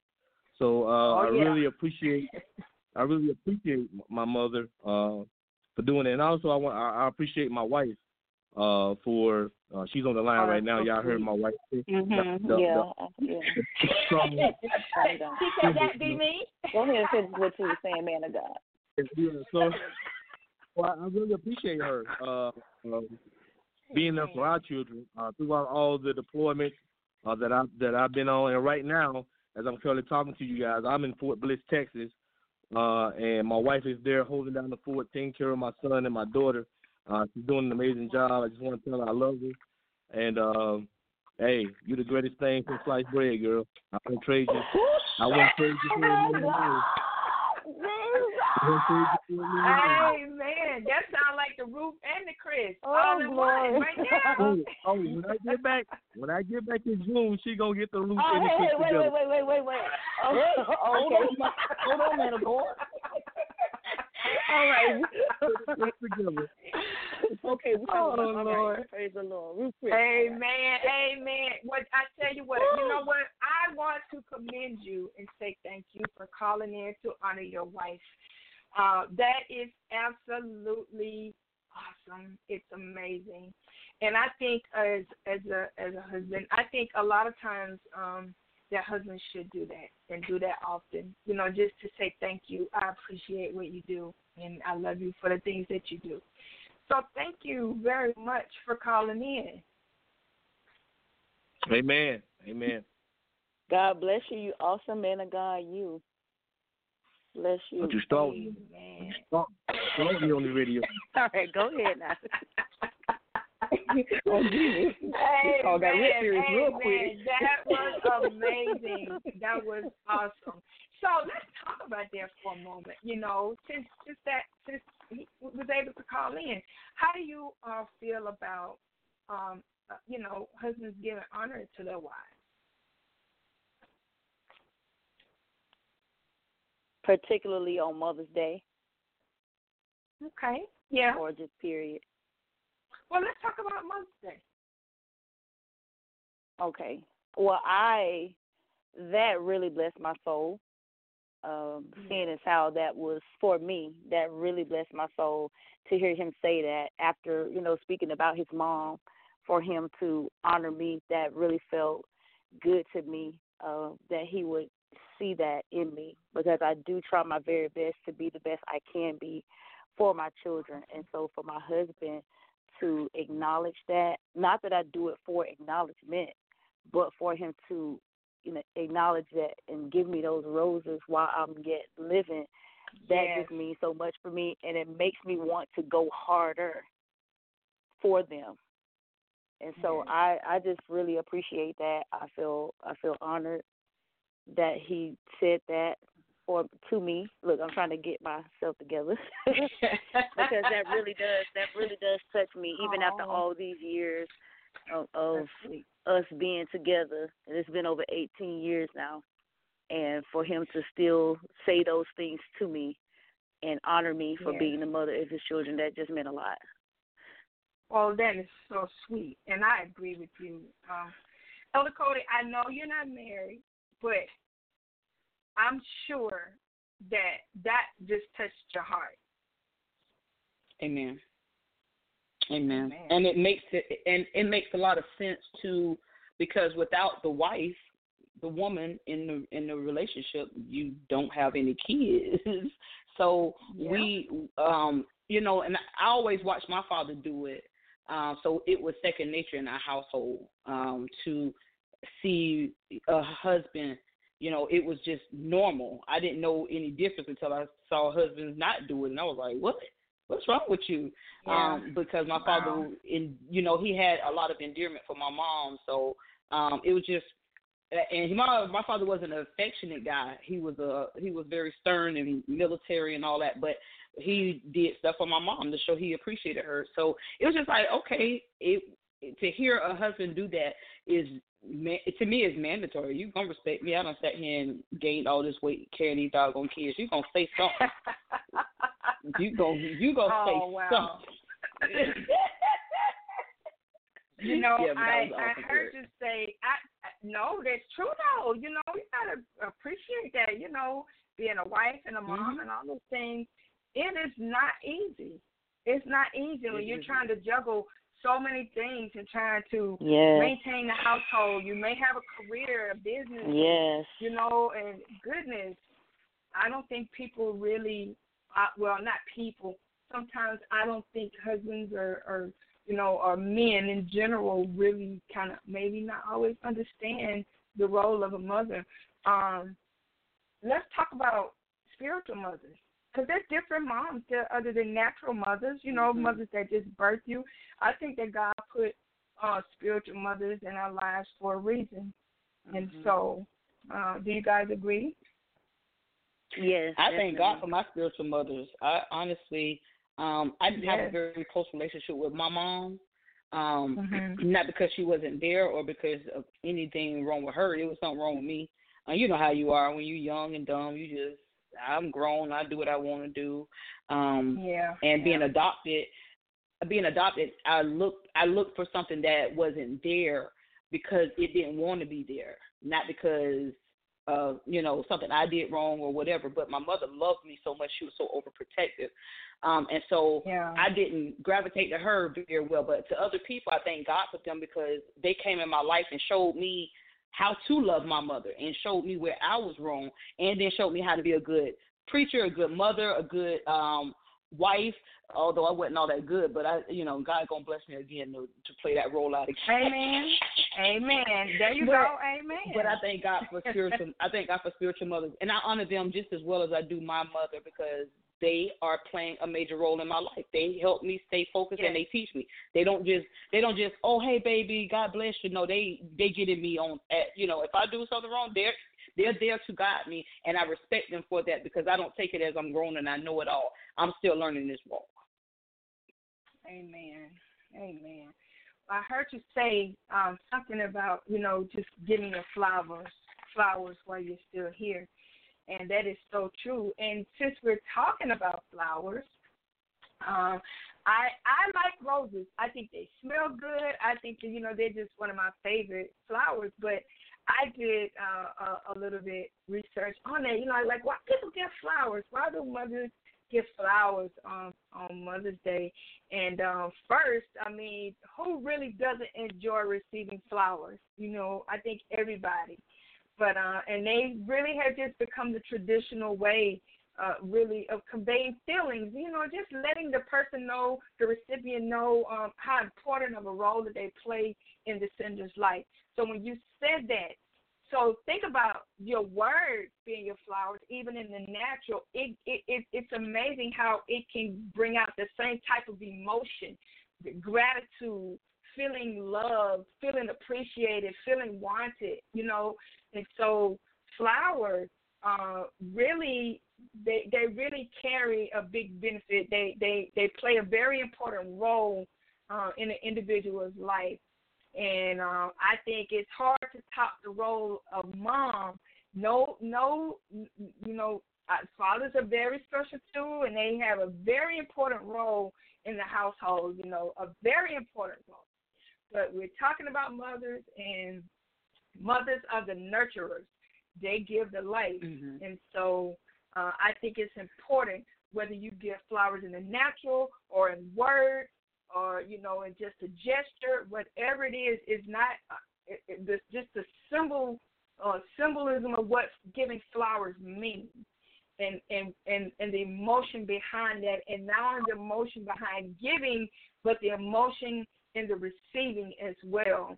So uh, Oh, I yeah. really appreciate I really appreciate my mother uh, for doing it, and also I want I, I appreciate my wife uh, for uh, she's on the line Oh, right now. so Y'all heard my wife. say Mhm. the- the- yeah. the- yeah. strong- She said that be me. Go ahead and finish what you were saying, man of God. yeah, so well, I really appreciate her uh, uh, being there for our children uh, throughout all the deployments uh, that I that I've been on, and right now, as I'm currently talking to you guys, I'm in Fort Bliss, Texas, uh, and my wife is there holding down the fort, taking care of my son and my daughter. Uh, she's doing an amazing job. I just want to tell her I love her, and um, hey, you're the greatest thing since sliced bread, girl. I wouldn't trade you. I wouldn't trade you for a million dollars. I wouldn't trade you for a million dollars. Amen. That sounds like the Ruth and the Chris. Oh, all in one Lord. right now. Oh, oh, when I get back, when I get back in June, she gonna get the loop Oh, and the hey, Chris hey, wait, together. wait, wait, wait, wait, wait. Oh, Hold okay. on, hold on, man of God. All right. Together. okay, we Oh, all right. Lord. Praise the Lord. Ruth Chris. Amen. Amen. What I tell you what, you know what? I want to commend you and say thank you for calling in to honor your wife. Uh, that is absolutely awesome. It's amazing. And I think as as a as a husband, I think a lot of times um that husbands should do that and do that often. You know, just to say thank you. I appreciate what you do and I love you for the things that you do. So thank you very much for calling in. Amen. Amen. God bless you, you awesome man of God, you. Bless you. But you stole Amen. stole stole me on the radio. All right, go ahead now. Oh, Jesus. This all got real quick. That was amazing. that was awesome. So let's talk about that for a moment. You know, since since that since he was able to call in, how do you uh, feel about um uh, you know husbands giving honor to their wives? Particularly on Mother's Day Okay. Yeah. or just period. Well, let's talk about Mother's Day. Okay. Well, I that really blessed my soul. Um, seeing as how that was for me, that really blessed my soul to hear him say that after you know speaking about his mom, for him to honor me, that really felt good to me. Uh, that he would see that in me because I do try my very best to be the best I can be for my children, and so for my husband to acknowledge that, not that I do it for acknowledgement, but for him to you know acknowledge that and give me those roses while I'm yet living that Yes. just means so much for me and it makes me want to go harder for them. And so i i just really appreciate that. I feel i feel honored that he said that or to me look i'm trying to get myself together because that really does that really does touch me even after all these years of, of us being together and it's been over 18 years now and for him to still say those things to me and honor me for Yeah. being the mother of his children, that just meant a lot. Well, that is so sweet, and I agree with you. Um, Elder Cody, I know you're not married, but I'm sure that that just touched your heart. Amen. Amen. Amen. And it makes it and it makes a lot of sense too because without the wife, the woman in the in the relationship, you don't have any kids. so Yeah. we um you know, and I always watch my father do it. Um so it was second nature in our household um to see a husband you know, it was just normal. I didn't know any difference until I saw husbands not do it, and I was like, "What? What's wrong with you?" Yeah. Um, because my Wow. father, in you know, he had a lot of endearment for my mom, so um, it was just. And my my father wasn't an affectionate guy. He was a he was very stern and military and all that, but he did stuff for my mom to show he appreciated her. So it was just like okay, it to hear a husband do that is to me is mandatory. You gonna respect me? I don't sat here and gained all this weight carrying these doggone kids. You gonna say something? you gonna you gonna Oh, say wow. something? You know, Yeah, I was I heard you say, I I- no, that's true though. You know, you gotta appreciate that. You know, being a wife and a mom Mhm. and all those things, it is not easy. It's not easy when you're trying to juggle so many things and trying to Yes. maintain the household. You may have a career, a business, Yes. you know, and goodness, I don't think people really, uh, well, not people. Sometimes I don't think husbands or, or you know, or men in general really kind of maybe not always understand the role of a mother. Um, let's talk about spiritual mothers. Because there's different moms there other than natural mothers, you know, Mhm. mothers that just birth you. I think that God put uh, spiritual mothers in our lives for a reason. And Mhm. so, uh, do you guys agree? Yes. I thank God for my spiritual mothers. I honestly, um, I didn't have a very close relationship with my mom. Um, Mhm. not because she wasn't there or because of anything wrong with her. It was something wrong with me. Uh, you know how you are when you're young and dumb. You just, I'm grown. I do what I want to do. Um, Yeah. and being yeah. adopted being adopted i looked i looked for something that wasn't there because it didn't want to be there not because of you know something i did wrong or whatever but my mother loved me so much she was so overprotective um and so Yeah. i didn't gravitate to her very well but to other people i thank god for them because they came in my life and showed me how to love my mother and showed me where i was wrong and then showed me how to be a good preacher a good mother a good um wife although I wasn't all that good, but I, you know, God gonna bless me again to, to play that role out again. Amen. Amen. There you But- go. Amen. But I thank God for spiritual. I thank God for spiritual mothers, and I honor them just as well as I do my mother because they are playing a major role in my life. They help me stay focused and they teach me. They don't just they don't just oh hey baby God bless you. No, they they get in me on at you know if I do something wrong they're they're there to guide me and I respect them for that because I don't take it as I'm grown and I know it all. I'm still learning this walk. Amen. Amen. I heard you say um, something about, you know, just giving your flowers, flowers while you're still here. And that is so true. And since we're talking about flowers, um, I I like roses. I think they smell good. I think you know they're just one of my favorite flowers. But I did uh, a, a little bit research on that. You know, like why people get flowers? Why do mothers give flowers on on Mother's Day? And um, first, I mean, who really doesn't enjoy receiving flowers? You know, I think everybody. But uh, and they really have just become the traditional way, uh, really of conveying feelings. You know, just letting the person know, the recipient know um, how important of a role that they play in the sender's life. So when you said that, so think about your words being your flowers, even in the natural. It, it, it it's amazing how it can bring out the same type of emotion, gratitude, feeling loved, feeling appreciated, feeling wanted. You know, and so flowers uh, really they they really carry a big benefit. They they they play a very important role uh, in an individual's life and uh, I think it's hard to top the role of mom no, no, you know, uh, fathers are very special too, and they have a very important role in the household. You know, a very important role. But we're talking about mothers, and mothers are the nurturers. They give the life, mm-hmm. and so uh, I think it's important whether you give flowers in the natural or in word or you know in just a gesture, whatever it is, is not uh, it, it, just the symbol uh, symbolism of what giving flowers means and and and and the emotion behind that, and not only the emotion behind giving, but the emotion in the receiving as well.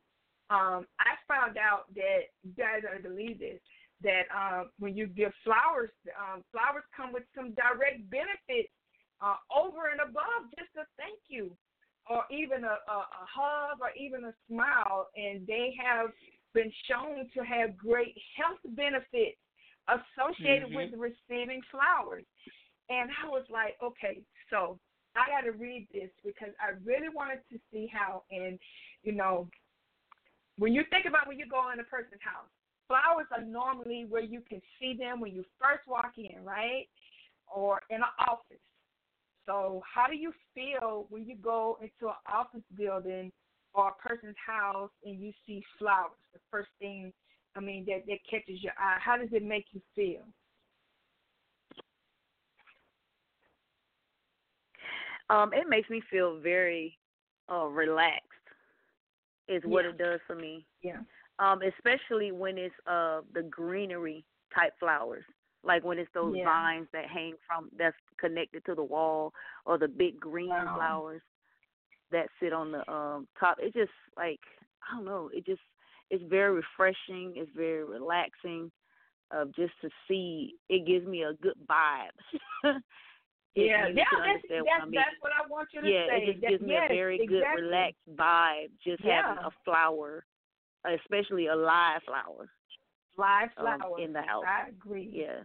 Um, I found out that you guys are believe this that uh, when you give flowers, um, flowers come with some direct benefits uh, over and above just a thank you, or even a, a, a hug, or even a smile, and they have been shown to have great health benefits associated mm-hmm. with receiving flowers. And I was like, okay, so I got to read this because I really wanted to see how, and you know, when you think about when you go in a person's house, flowers are normally where you can see them when you first walk in, right? Or in an office. So, how do you feel when you go into an office building or a person's house and you see flowers? The first thing I mean, that, that catches your eye? How does it make you feel? Um, it makes me feel very uh relaxed is what yeah. it does for me. Yeah. Um, especially when it's uh the greenery type flowers. Like when it's those yeah. vines that hang from that's connected to the wall or the big green wow. flowers that sit on the um top. It just like I don't know, it just it's very refreshing. It's very relaxing. Uh, just to see, it gives me a good vibe. yeah, yeah, that's, that's, what I mean. that's what I want you to yeah, say. it just that, gives me yes, a very exactly. good, relaxed vibe. Just yeah. having a flower, especially a live flower, live um, flower in the house. I agree. Yeah.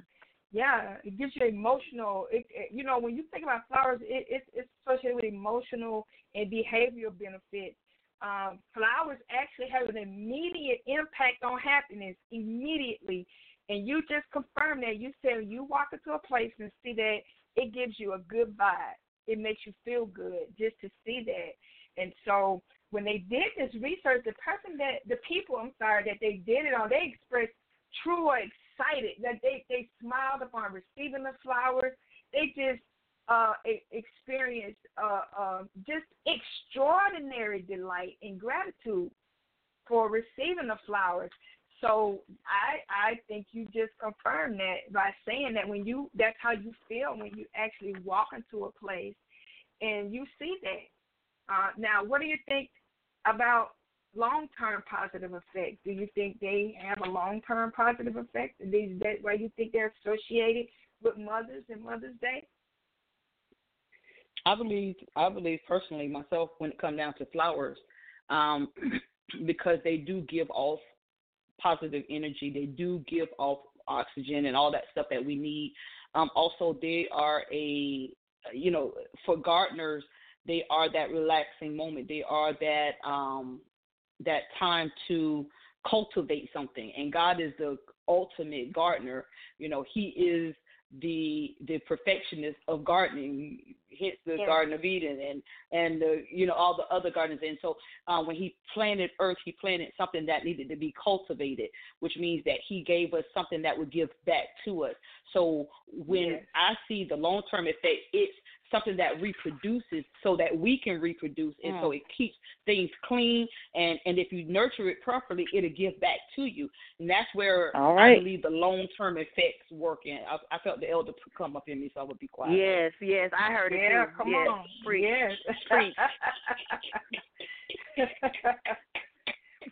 Yeah, it gives you emotional. It, it, you know, when you think about flowers, it, it's it's associated with emotional and behavioral benefits um, flowers actually have an immediate impact on happiness immediately. And you just confirmed that. You said you walk into a place and see that it gives you a good vibe. It makes you feel good just to see that. And so when they did this research, the person that the people, I'm sorry, that they did it on, they expressed true excited that they they smiled upon receiving the flowers. They just uh, experienced uh, uh, just extraordinary delight and gratitude for receiving the flowers. So I I think you just confirmed that by saying that when you that's how you feel when you actually walk into a place and you see that. Uh, now, what do you think about long term positive effects? Do you think they have a long term positive effect? Is that why you think they're associated with mothers and Mother's Day? I believe I believe personally myself when it comes down to flowers, um, because they do give off positive energy. They do give off oxygen and all that stuff that we need. Um, also, they are a you know for gardeners they are that relaxing moment. They are that um, that time to cultivate something. And God is the ultimate gardener. You know, He is the the perfectionist of gardening hence the yeah. garden of eden and and the you know all the other gardens and so uh, when he planted earth he planted something that needed to be cultivated which means that he gave us something that would give back to us so when yes. i see the long term effect it's something that reproduces so that we can reproduce and mm. so it keeps things clean and and if you nurture it properly it'll give back to you and that's where right. i believe the long term effects work in I, I felt the elder come up in me so i would be quiet yes yes i heard it yeah too. come yes. on Preach. yes Preach.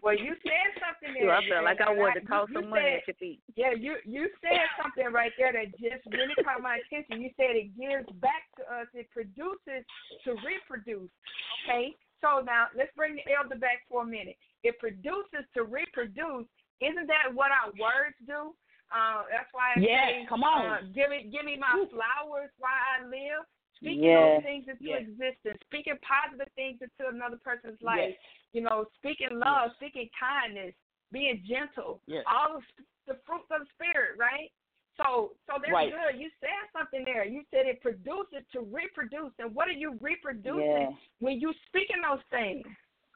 well, you said something there. Ooh, I felt like I wanted to toss you some money said, at your feet. Yeah, you you said something right there that just really caught my attention. You said it gives back to us, it produces to reproduce. Okay, so now let's bring the elder back for a minute. It produces to reproduce. Isn't that what our words do? Uh, that's why I yes, say, come on. Uh, give me, give me my flowers while I live. Speaking yes. those things into yes. existence, speaking positive things into another person's life. Yes. You know, speaking love, speaking kindness. being gentle, yes. all of the fruits of the spirit, right? So, so that's right. good. You said something there. You said it produces to reproduce, and what are you reproducing when you speaking those things?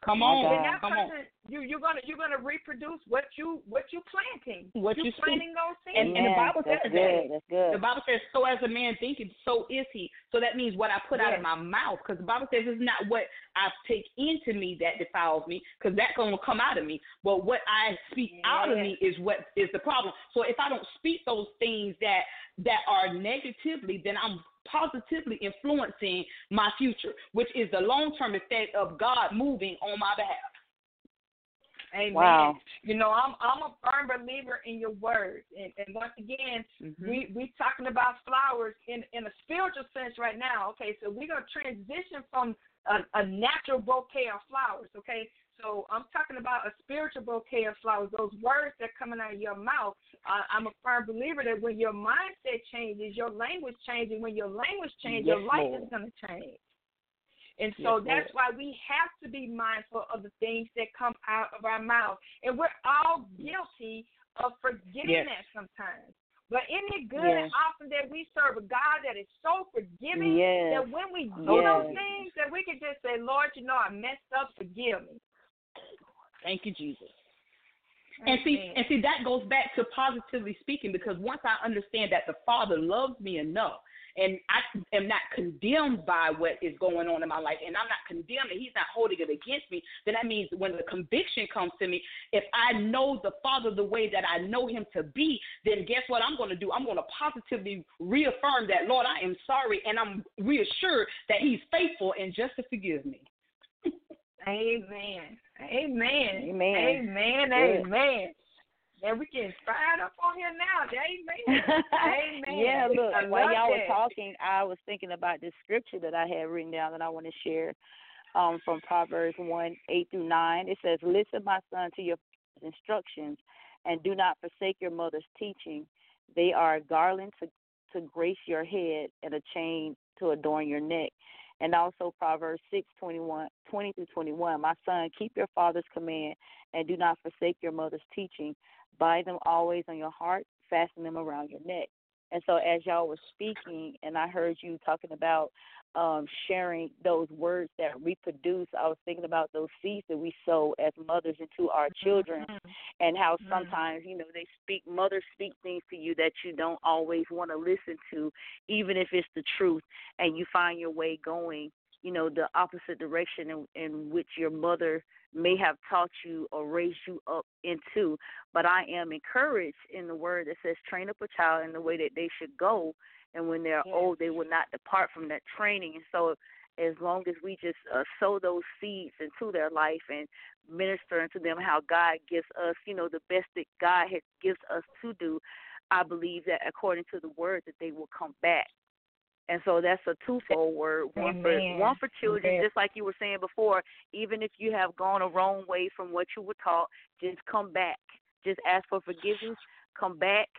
Come on, God. And come on. you you're gonna you're gonna reproduce what you what you planting. What you you planting those seeds. And, and the Bible says good. that. Good. The Bible says, "So as a man thinketh, so is he." So that means what I put out of my mouth, because the Bible says it's not what I take into me that defiles me, because that's going to come out of me. But what I speak out of me is what is the problem. So if I don't speak those things that that are negatively, then I'm positively influencing my future, which is the long term effect of God moving on my behalf. Amen. Wow. You know, I'm I'm a firm believer in your words, and, and once again, Mhm. we we talking about flowers in in a spiritual sense right now. Okay, so we're gonna transition from a, a natural bouquet of flowers. Okay, so I'm talking about a spiritual bouquet of flowers. Those words that are coming out of your mouth. Uh, I'm a firm believer that when your mindset changes, your language changes. When your language changes, your Yes, life Lord. is gonna change. And so Yes, that's why we have to be mindful of the things that come out of our mouth. And we're all guilty of forgetting Yes. that sometimes. But isn't it good Yes. and awesome that we serve a God that is so forgiving Yes. that when we do those things, that we can just say, Lord, you know, I messed up, forgive me. Thank you, Jesus. And see, and see, that goes back to positively speaking because once I understand that the Father loves me enough, and I am not condemned by what is going on in my life, and I'm not condemned, and He's not holding it against me, then that means when the conviction comes to me, if I know the Father the way that I know Him to be, then guess what I'm going to do? I'm going to positively reaffirm that, Lord, I am sorry, and I'm reassured that He's faithful and just to forgive me. Amen. Amen. Amen. Amen. Good. Amen. And we getting fired up on here now. Amen. Amen. yeah, look, I while y'all were talking, I was thinking about this scripture that I had written down that I want to share um, from Proverbs 1 8 through 9. It says, Listen, my son, to your instructions, and do not forsake your mother's teaching. They are a garland to, to grace your head and a chain to adorn your neck. And also Proverbs 6 21, 20 through 21. My son, keep your father's command and do not forsake your mother's teaching. Bind them always on your heart, fasten them around your neck. And so, as y'all were speaking, and I heard you talking about um, sharing those words that reproduce, I was thinking about those seeds that we sow as mothers into our children, and how sometimes, you know, they speak, mothers speak things to you that you don't always want to listen to, even if it's the truth, and you find your way going, you know, the opposite direction in, in which your mother may have taught you or raised you up into. But I am encouraged in the word that says, train up a child in the way that they should go, and when they're Yes. old, they will not depart from that training. And so, as long as we just uh, sow those seeds into their life and minister into them how God gives us, you know, the best that God has, gives us to do, I believe that according to the word that they will come back. And so that's a twofold word. One for one for children, Amen. just like you were saying before. Even if you have gone a wrong way from what you were taught, just come back. Just ask for forgiveness. Come back,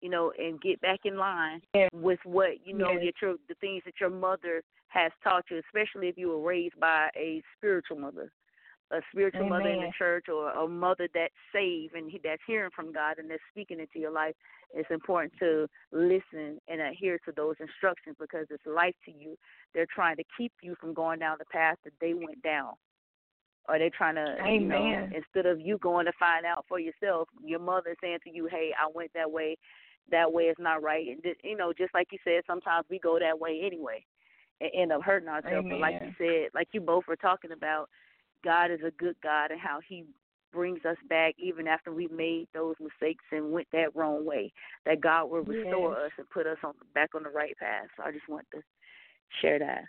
you know, and get back in line Yes. with what you know Yes. your the things that your mother has taught you, especially if you were raised by a spiritual mother, a spiritual mother in the church, or a mother that's saved and that's hearing from God and that's speaking into your life. It's important to listen and adhere to those instructions because it's life to you. They're trying to keep you from going down the path that they went down. Or they're trying to, you know, instead of you going to find out for yourself, your mother is saying to you, "Hey, I went that way. That way is not right." And you know, just like you said, sometimes we go that way anyway, and end up hurting ourselves. But like you said, like you both were talking about, God is a good God and how He brings us back even after we made those mistakes and went that wrong way. That God will restore Yes. us and put us on back on the right path. So I just want to share that.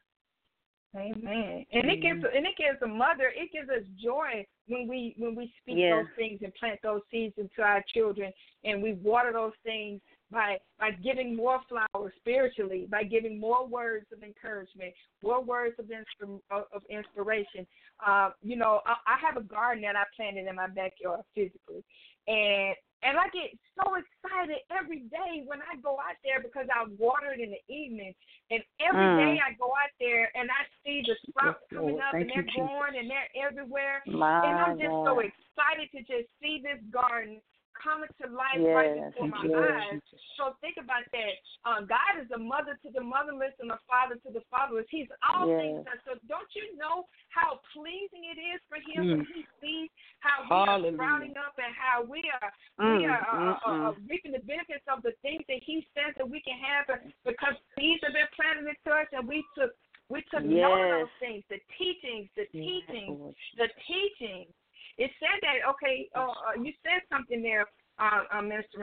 Amen. And it gives and it gives a mother, it gives us joy when we when we speak Yeah. those things and plant those seeds into our children and we water those things by by giving more flowers spiritually, by giving more words of encouragement, more words of inspir- of, inspiration. Uh, you know, I, I have a garden that I planted in my backyard physically, and And I get so excited every day when I go out there because I water it in the evening. And every Mm. day I go out there and I see the sprouts Yes, coming Lord. up Thank and they're you, Jesus. growing and they're everywhere. My and I'm just so excited to just see this garden coming to life right before my yes. eyes. So think about that. Uh, God is a mother to the motherless and a father to the fatherless. He's all Yes. things. So don't you know how pleasing it is for him when Mm. he sees how we Hallelujah. are sprouting up and how we are we Mm, are uh, uh, mm, uh, reaping the benefits of the things that he says that we can have because seeds have been planted into us and we took we took note of those things, the teachings, the Yes, teachings, Lord. the teachings. It said that okay. Uh, uh, you said something there, uh, uh, Minister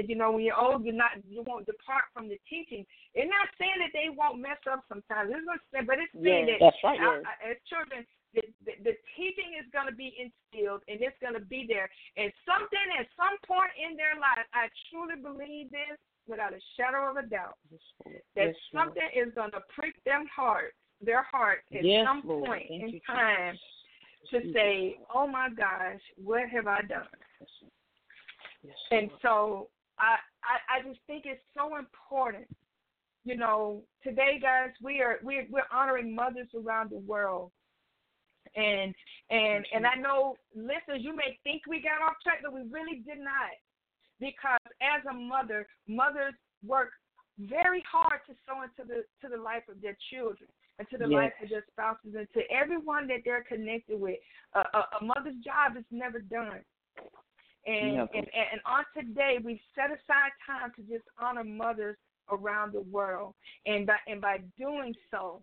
Ransom. You know when you're old, you're not you won't depart from the teaching. It's not saying that they won't mess up sometimes. It's not saying, but it's saying Yes. that That's right. as children, the, the, the teaching is going to be instilled and it's going to be there. And something at some point in their life, I truly believe this without a shadow of a doubt, that Yes, Lord. something is going to prick them heart, their heart at Yes, some Lord. point Thank in time to say, "Oh my gosh, what have I done?" Yes, And so I, I I just think it's so important. You know, today, guys, we are we're we're honoring mothers around the world. And and and I know listeners, you may think we got off track, but we really did not. Because as a mother, mothers work very hard to sow into the to the life of their children and to the Yes. life of their spouses and to everyone that they're connected with. A, a, a mother's job is never done. And, and and on today we set aside time to just honor mothers around the world. And by and by doing so,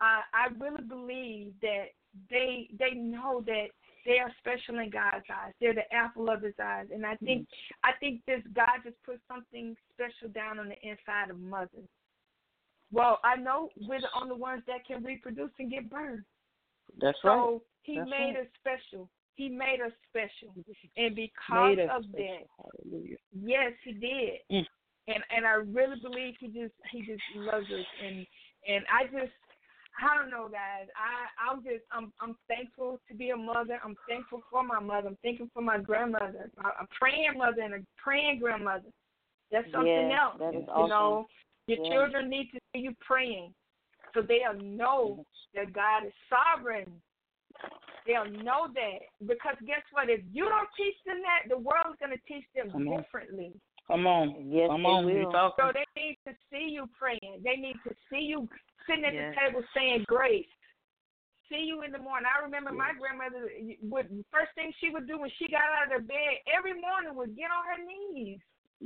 I I really believe that they they know that they are special in God's eyes. They're the apple of His eyes, and I hmm. think I think this God just put something special down on the inside of mothers. Well, I know we're the only ones that can reproduce and give birth. That's right. So He That's made right. us special. He made us special, and because of special. that, Hallelujah. Yes, he did. Mm. And and I really believe he just he just loves us and and I just I don't know guys. I I'm just I'm I'm thankful to be a mother. I'm thankful for my mother. I'm thankful for my grandmother. A, a praying mother and a praying grandmother. That's something Yes, else. that is you awesome. know, your Yes. children need to see you praying so they'll know that God is sovereign. They'll know that because guess what? If you don't teach them that, the world's going to teach them Come on. differently. Come on. Yes, Come on. Will. So they need to see you praying. They need to see you sitting at Yes. the table saying grace. See you in the morning. I remember my grandmother would first thing she would do when she got out of her bed every morning was get on her knees.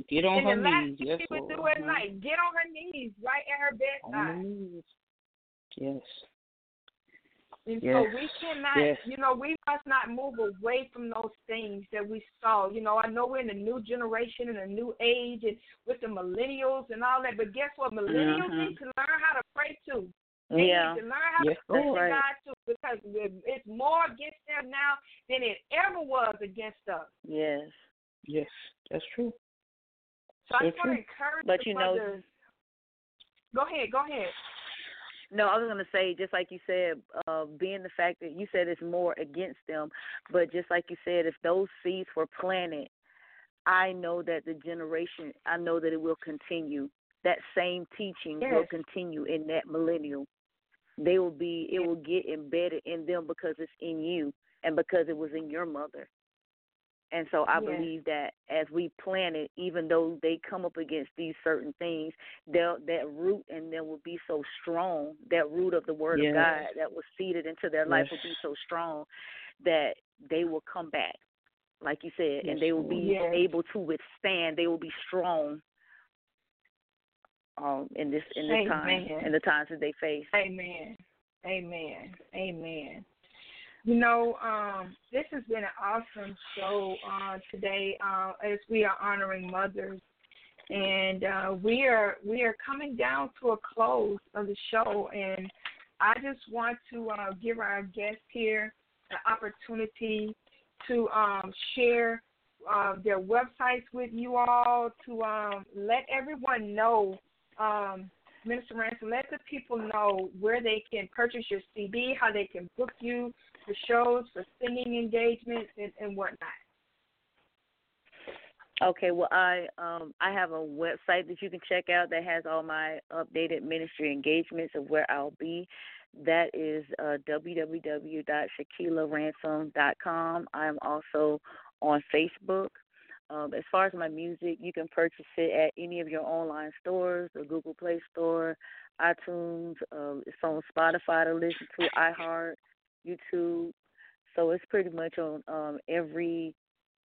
Get on and her the last knees. thing Yes, she would Lord. do at night, get on her knees right at her On bedside. her knees. Yes. And Yes. so we cannot, Yes. you know, we must not move away from those things that we saw. You know, I know we're in a new generation and a new age and with the millennials and all that, but guess what? Millennials Mhm. need to learn how to pray too. They Yeah. need to learn how Yes, to pray Lord. to God too because it's more against them now than it ever was against us. Yes. Yes. That's true. So I just want to encourage But the you know- Go ahead, go ahead. No, I was gonna say just like you said, uh, being the fact that you said it's more against them, but just like you said, if those seeds were planted, I know that the generation, I know that it will continue. That same teaching will continue in that millennial. They will be, it will get embedded in them because it's in you and because it was in your mother. And so I Yes. believe that as we plant it, even though they come up against these certain things, they'll, that root and them will be so strong. That root of the Word Yes. of God that was seeded into their life Yes. will be so strong that they will come back, like you said, Yes, and they will be able to withstand. They will be strong um, in this in this time, Amen. in the times that they face. Amen. Amen. Amen. You know, um, this has been an awesome show uh, today uh, as we are honoring mothers, and uh, we are we are coming down to a close of the show, and I just want to uh, give our guests here an opportunity to um, share uh, their websites with you all to um, let everyone know. Um, Minister Ransom, let the people know where they can purchase your CD, how they can book you for shows, for singing engagements, and, and whatnot. Okay, well I um I have a website that you can check out that has all my updated ministry engagements of where I'll be. That is uh, www.shaquilaransom.com. I am also on Facebook. Um, as far as my music, you can purchase it at any of your online stores, the Google Play Store, iTunes. Uh, it's on Spotify to listen to, iHeart, YouTube. So it's pretty much on um, every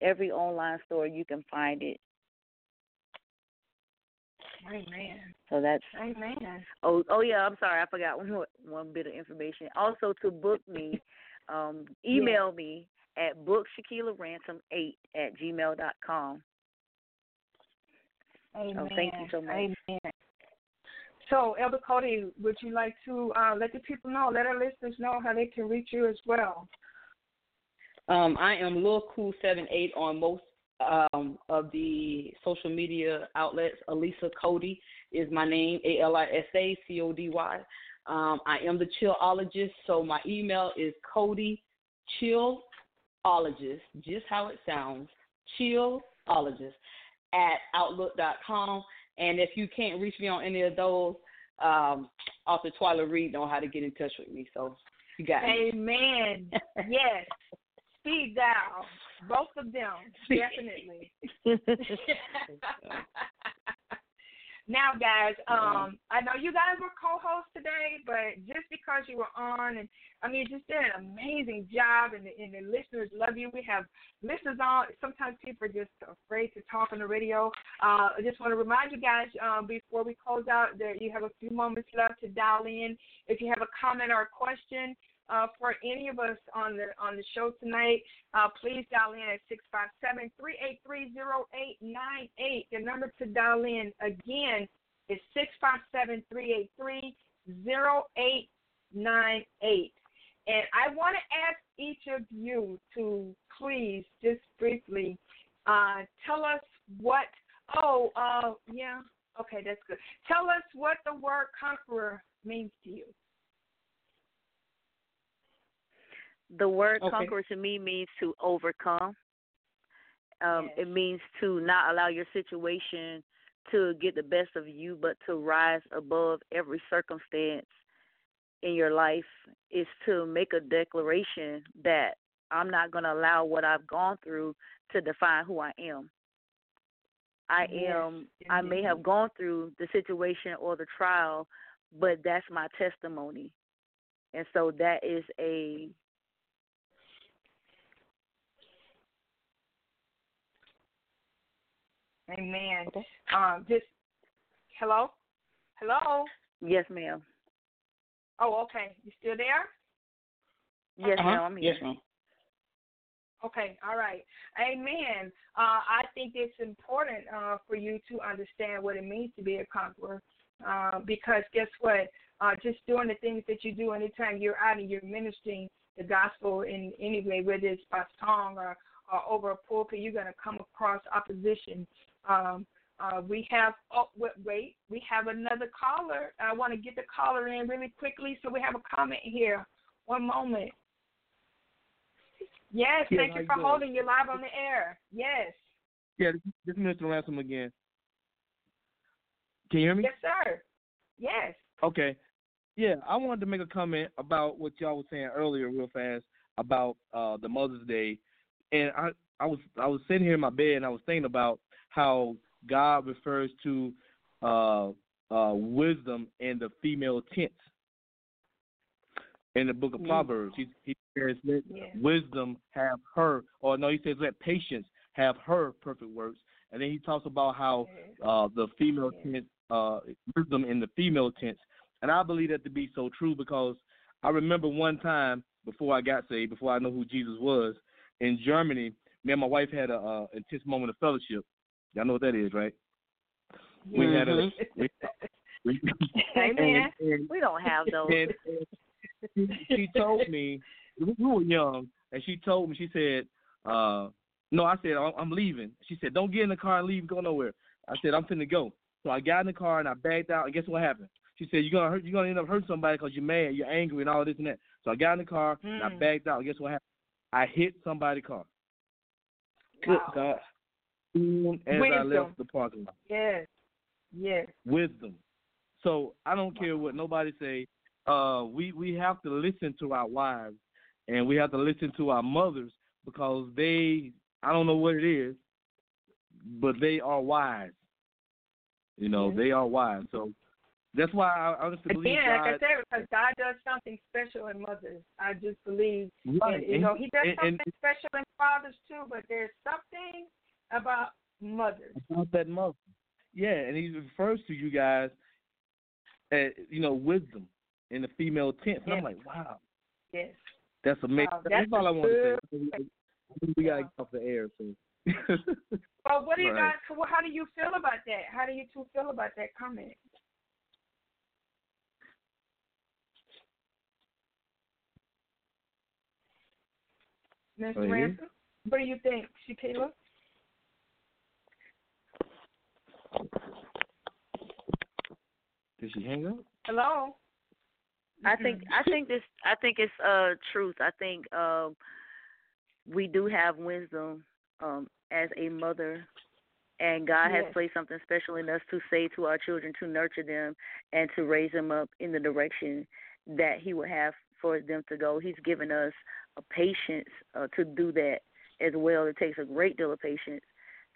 every online store you can find it. Amen. So that's Amen. Oh, oh yeah. I'm sorry, I forgot one one bit of information. Also, to book me, um, email yeah. me at bookshaquilaransom8 at gmail dot com. Amen. Oh, thank you so much. Amen. So, Elder Cody, would you like to uh, let the people know, let our listeners know how they can reach you as well? Um, I am Lil Cool Seven Eight on most um, of the social media outlets. Alisa Cody is my name, A L I S A C O D Y. Um, I am the chillologist, so my email is Cody Chillologist, just how it sounds, chillologist at outlook.com. And if you can't reach me on any of those, um, author Twyla Reed know how to get in touch with me. So you got it. Amen. yes speed dial. Both of them, definitely. now, guys, um, I know you guys were co-hosts today, but just because you were on, and I mean, you just did an amazing job, and the, and the listeners love you. We have listeners on. Sometimes people are just afraid to talk on the radio. Uh, I just want to remind you guys um, before we close out that you have a few moments left to dial in. If you have a comment or a question, uh, for any of us on the on the show tonight, uh, please dial in at six five seven three eight three zero eight nine eight. The number to dial in again is six five seven three eight three zero eight nine eight. And I want to ask each of you to please just briefly uh, tell us what. Oh, uh, yeah. Okay, that's good. Tell us what the word conqueror means to you. The word okay. conqueror to me means to overcome. Um, yes. It means to not allow your situation to get the best of you, but to rise above every circumstance in your life. Is to make a declaration that I'm not going to allow what I've gone through to define who I am. I yes. am. I may have gone through the situation or the trial, but that's my testimony, and so that is a Amen. Okay. Um, just hello, hello. Yes, ma'am. Oh, okay. You still there? Yes, uh-huh. ma'am. I'm here. Yes, ma'am. Okay, all right. Amen. Uh, I think it's important uh, for you to understand what it means to be a conqueror, uh, because guess what? Uh, just doing the things that you do anytime you're out and you're ministering the gospel in any way, whether it's by song or, or over a pulpit, you're going to come across opposition. Um, uh, we have, oh, wait, we have another caller. I want to get the caller in really quickly. So we have a comment here. One moment. Yes, yeah, thank you for holding. You're live on the air. Yes. Yeah, this is Mr. Ransom again. Can you hear me? Yes, sir. Yes. Okay. Yeah, I wanted to make a comment about what y'all were saying earlier, real fast, about uh, the Mother's Day, and I, I was I was sitting here in my bed and I was thinking about how God refers to uh, uh, wisdom in the female tense in the book of mm. Proverbs. He, he says, let yeah. wisdom have her, or no, he says, let patience have her perfect works. And then he talks about how uh, the female yeah. tense, uh, wisdom in the female tense. And I believe that to be so true because I remember one time before I got saved, before I know who Jesus was, in Germany, me and my wife had a uh, intense moment of fellowship. Y'all know what that is, right? Mm-hmm. We had a. We, we, Amen. And, and, we don't have those. And, and she, she told me we were young, and she told me she said, uh, "No," I said, "I'm leaving." She said, "Don't get in the car and leave. Go nowhere." I said, "I'm finna go." So I got in the car and I backed out. And guess what happened? She said, "You're gonna hurt. You're gonna end up hurting somebody because you're mad, you're angry, and all this and that." So I got in the car mm. and I backed out. And guess what happened? I hit somebody's car. Good. God. Soon as Wisdom. I left the parking lot. Yes. Yes. Wisdom. So I don't care what nobody say. Uh, we we have to listen to our wives, and we have to listen to our mothers because they I don't know what it is, but they are wise. You know, Mhm. they are wise. So that's why I honestly believe Again, like I said, because God does something special in mothers. I just believe, Right. and, you know, He does and- something and- special in fathers too. But there's something about mothers. about that mother. Yeah, and he refers to you guys, as, you know, wisdom in the female tense. And I'm like, wow, Yes. that's amazing. Wow, that's, that's all I want to say. we got to get off the air. So. Well, what do you guys? so How do you feel about that? How do you two feel about that comment? Mr. Right. Ransom, what do you think, Shaquila? Did she hang up? Hello. I think I think this I think it's uh truth. I think um we do have wisdom um as a mother and God has placed something special in us to say to our children to nurture them and to raise them up in the direction that he would have for them to go. He's given us a patience uh, to do that as well. It takes a great deal of patience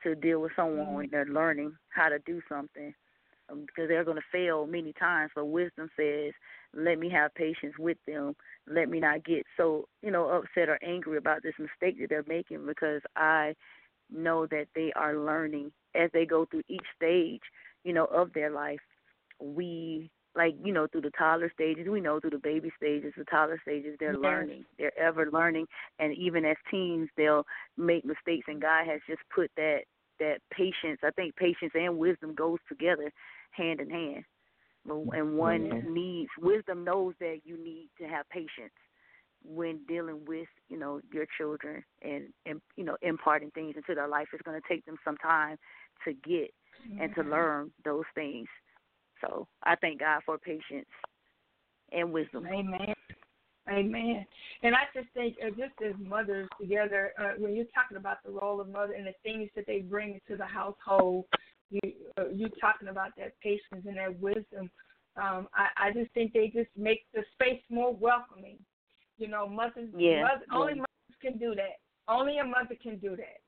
to deal with someone when they're learning how to do something um, because they're going to fail many times. But wisdom says, "Let me have patience with them. Let me not get so you know upset or angry about this mistake that they're making because I know that they are learning as they go through each stage, you know, of their life. We like you know through the toddler stages, we know through the baby stages, the toddler stages, they're Yes. learning. They're ever learning, and even as teens, they'll make mistakes. And God has just put that that patience. I think patience and wisdom goes together, hand in hand. And one Mhm. needs wisdom knows that you need to have patience when dealing with you know your children and and you know imparting things into their life. It's going to take them some time to get and to learn those things. So I thank God for patience and wisdom. Amen. Amen. And I just think, uh, just as mothers together, uh, when you're talking about the role of mother and the things that they bring into the household, you uh, you talking about that patience and that wisdom. Um, I, I just think they just make the space more welcoming. You know, mothers, Yeah. mother, only mothers can do that. Only a mother can do that.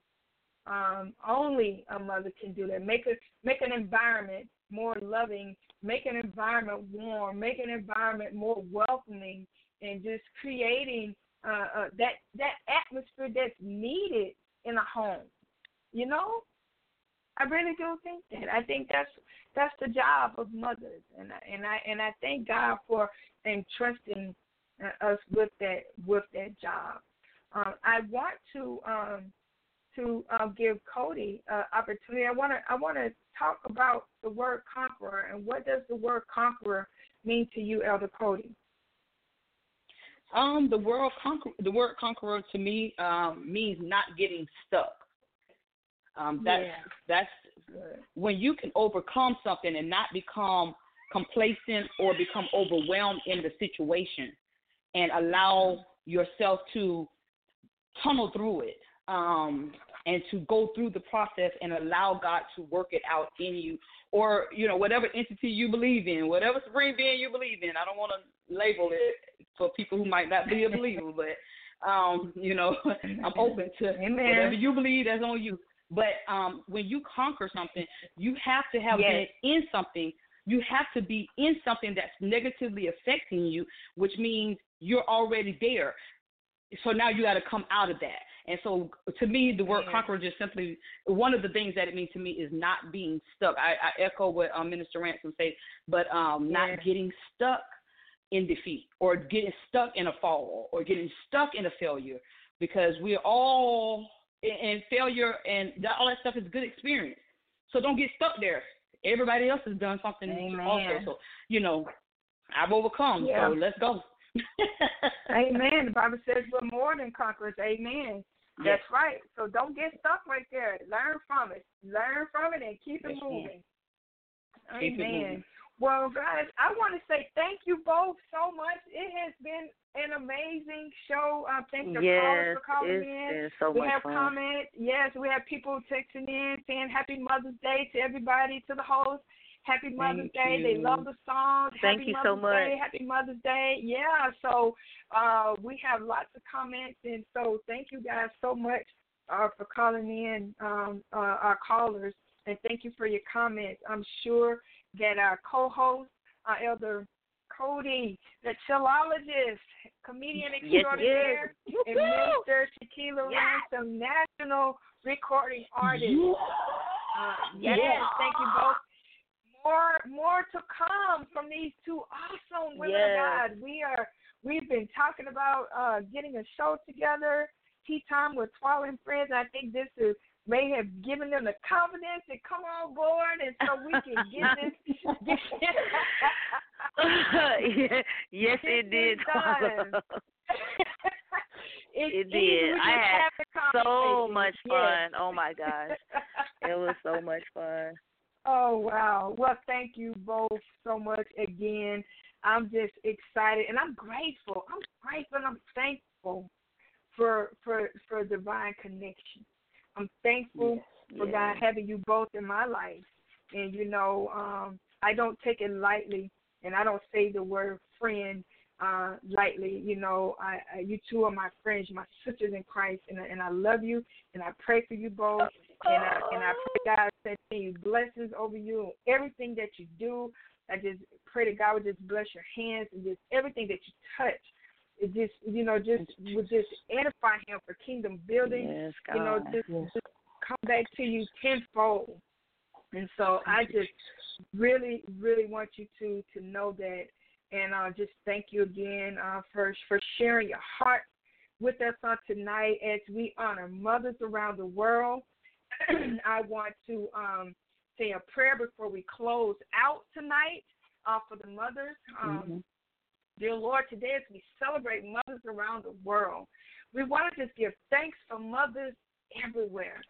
Um, only a mother can do that. Make a make an environment more loving. Make an environment warm. Make an environment more welcoming, and just creating uh, uh, that that atmosphere that's needed in a home. You know, I really do think that. I think that's that's the job of mothers, and I, and I and I thank God for entrusting uh, us with that with that job. Um, I want to um, to uh, give Cody uh, opportunity. I want to I want to talk about the word conqueror and what does the word conqueror mean to you, Elder Cody? Um, the word conquer the word conqueror to me um, means not getting stuck. Um, that's Yeah. that's Good. when you can overcome something and not become complacent or become overwhelmed in the situation and allow yourself to tunnel through it um, and to go through the process and allow God to work it out in you or you know whatever entity you believe in whatever supreme being you believe in I don't want to label it for people who might not be a believer but um, you know I'm open to Amen. whatever you believe that's on you but um, when you conquer something, you have to have Yes. been in something. You have to be in something that's negatively affecting you, which means you're already there. So now you got to come out of that. And so to me, the word Yeah. conqueror just simply one of the things that it means to me is not being stuck. I, I echo what um, Minister Ransom said, but um, Yeah. not getting stuck in defeat or getting stuck in a fall or getting stuck in a failure because we're all and failure and that, all that stuff is good experience. So don't get stuck there. Everybody else has done something Amen. also. So you know, I've overcome. Yeah. So let's go. Amen. The Bible says we're more than conquerors. Amen. Yes. That's right. So don't get stuck right there. Learn from it. Learn from it and keep it Yes, ma'am. moving. Keep it Amen. moving. Well, guys, I want to say thank you both so much. It has been an amazing show. Uh, thank the yes, callers for calling in. so we have fun. comments. Yes, we have people texting in saying Happy Mother's Day to everybody, to the host. Happy Mother's Thank Day. They love the song. Thank Happy you so Mother's Day. much. Happy Mother's Day. Yeah, so uh, we have lots of comments, and so thank you guys so much uh, for calling in, um, uh, our callers, and thank you for your comments. I'm sure that our co-host, uh, Elder Cody, the chillologist, comedian Yes, extraordinaire, yes. and Minister Shaquila Yes. Ransom, national recording artist. Uh, yes, Yes. thank you both. More, more to come from these two awesome women Yes. of God. We are, we've been talking about uh, getting a show together, tea time with Twyla and Friends. I think this is may have given them the confidence to come on board, and so we can get this. Yeah, yes, Get it did. it's It did. I had so much Yes. fun. Oh my gosh, it was so much fun. Oh wow! Well, thank you both so much again. I'm just excited and I'm grateful. I'm grateful and I'm thankful for for for divine connection. I'm thankful for yes. God having you both in my life. And you know, um, I don't take it lightly, and I don't say the word friend uh, lightly. You know, I, I you two are my friends, my sisters in Christ, and I- and I love you, and I pray for you both, and I and I pray God send you blessings over you, everything that you do. I just pray that God would just bless your hands and just everything that you touch. It just you know just would just edify Him for kingdom building Yes, God. you know, just, just come back to you tenfold. And so I just really, really want you to to know that, and uh, just thank you again uh, for for sharing your heart with us on tonight as we honor mothers around the world. I want to um, say a prayer before we close out tonight uh, for the mothers. Um, Mhm. Dear Lord, today as we celebrate mothers around the world, we want to just give thanks for mothers everywhere.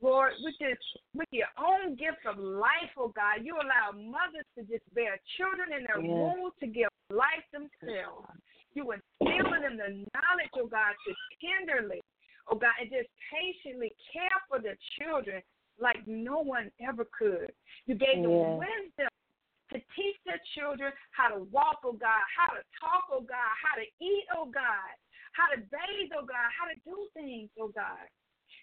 Lord, with this, with your own gift of life, oh God, you allow mothers to just bear children in their Yes. womb to give life themselves. You instill in them the knowledge, oh God, to tenderly, oh God, and just patiently care for their children like no one ever could. You gave them wisdom to teach their children how to walk, oh God, how to talk, oh God, how to eat, oh God, how to bathe, oh God, how to do things, oh God.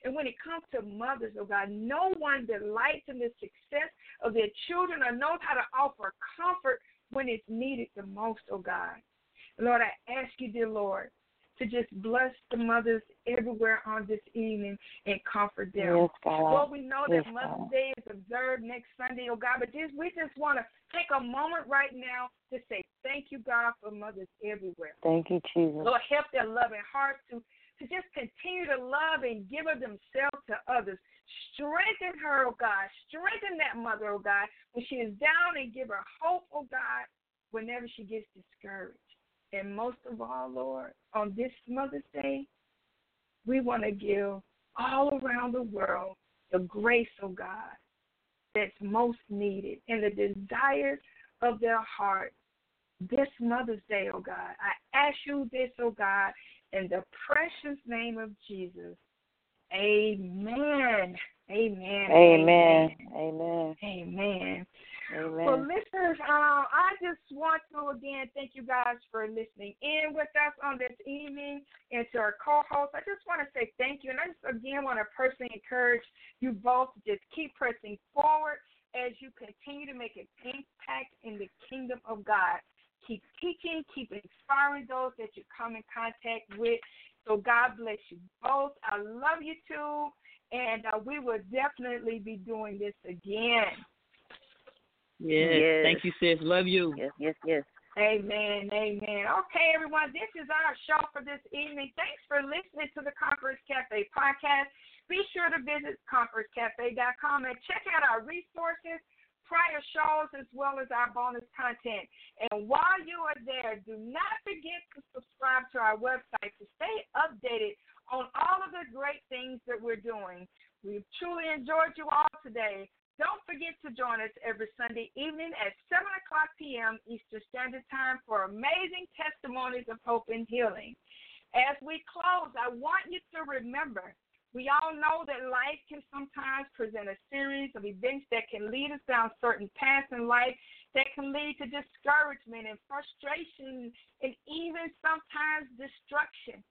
And when it comes to mothers, oh God, no one delights in the success of their children or knows how to offer comfort when it's needed the most, oh God. Lord, I ask you, dear Lord, to just bless the mothers everywhere on this evening and comfort them. Yes. Lord, we know Yes, that Mother's. Day is observed next Sunday, oh God, but this, we just want to take a moment right now to say thank you, God, for mothers everywhere. Thank you, Jesus. Lord, help their loving hearts to, to just continue to love and give of themselves to others. Strengthen her, oh God. Strengthen that mother, oh God, when she is down and give her hope, oh God, whenever she gets discouraged. And most of all, Lord, on this Mother's Day, we want to give all around the world the grace, of God, that's most needed and the desires of their heart this Mother's Day, oh God. I ask you this, oh God, in the precious name of Jesus. Amen. Amen. Amen. Amen. Amen. Amen. Well, listeners, uh, I just want to again thank you guys for listening in with us on this evening, and to our co-host. I just want to say thank you, and I just again want to personally encourage you both to just keep pressing forward as you continue to make an impact in the kingdom of God. Keep teaching, keep inspiring those that you come in contact with. So God bless you both. I love you too, and uh, we will definitely be doing this again. Yes. Yes. Thank you, sis. Love you. Yes, yes, yes. Amen, amen. Okay, everyone, this is our show for this evening. Thanks for listening to the Conquerors Cafe podcast. Be sure to visit conquerorscafe.com and check out our resources, prior shows, as well as our bonus content. And while you are there, do not forget to subscribe to our website to stay updated on all of the great things that we're doing. We've truly enjoyed you all today. Don't forget to join us every Sunday evening at 7 o'clock p.m. Eastern Standard Time for amazing testimonies of hope and healing. As we close, I want you to remember we all know that life can sometimes present a series of events that can lead us down certain paths in life that can lead to discouragement and frustration and even sometimes destruction.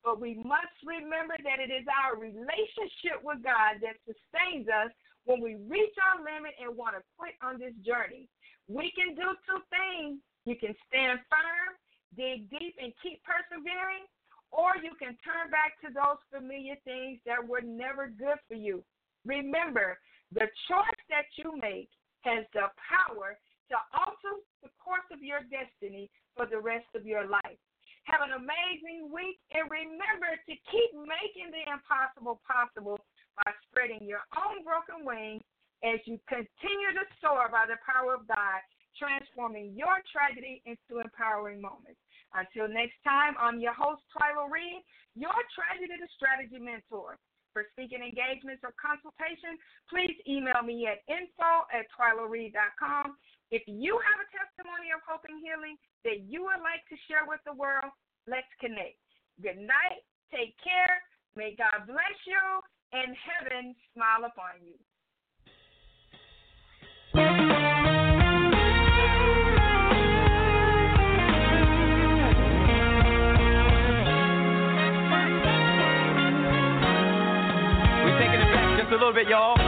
But we must remember that it is our relationship with God that sustains us when we reach our limit and want to quit on this journey. We can do two things. You can stand firm, dig deep, and keep persevering, or you can turn back to those familiar things that were never good for you. Remember, the choice that you make has the power to alter the course of your destiny for the rest of your life. Have an amazing week and remember to keep making the impossible possible by spreading your own broken wings as you continue to soar by the power of God, transforming your tragedy into empowering moments. Until next time, I'm your host, Twyla Reed, your Tragedy to Strategy mentor. For speaking engagements or consultation, please email me at info at twylareed.com. If you have a testimony of hope and healing that you would like to share with the world, let's connect. Good night. Take care. May God bless you and heaven smile upon you. We're taking it back Just a little bit, y'all.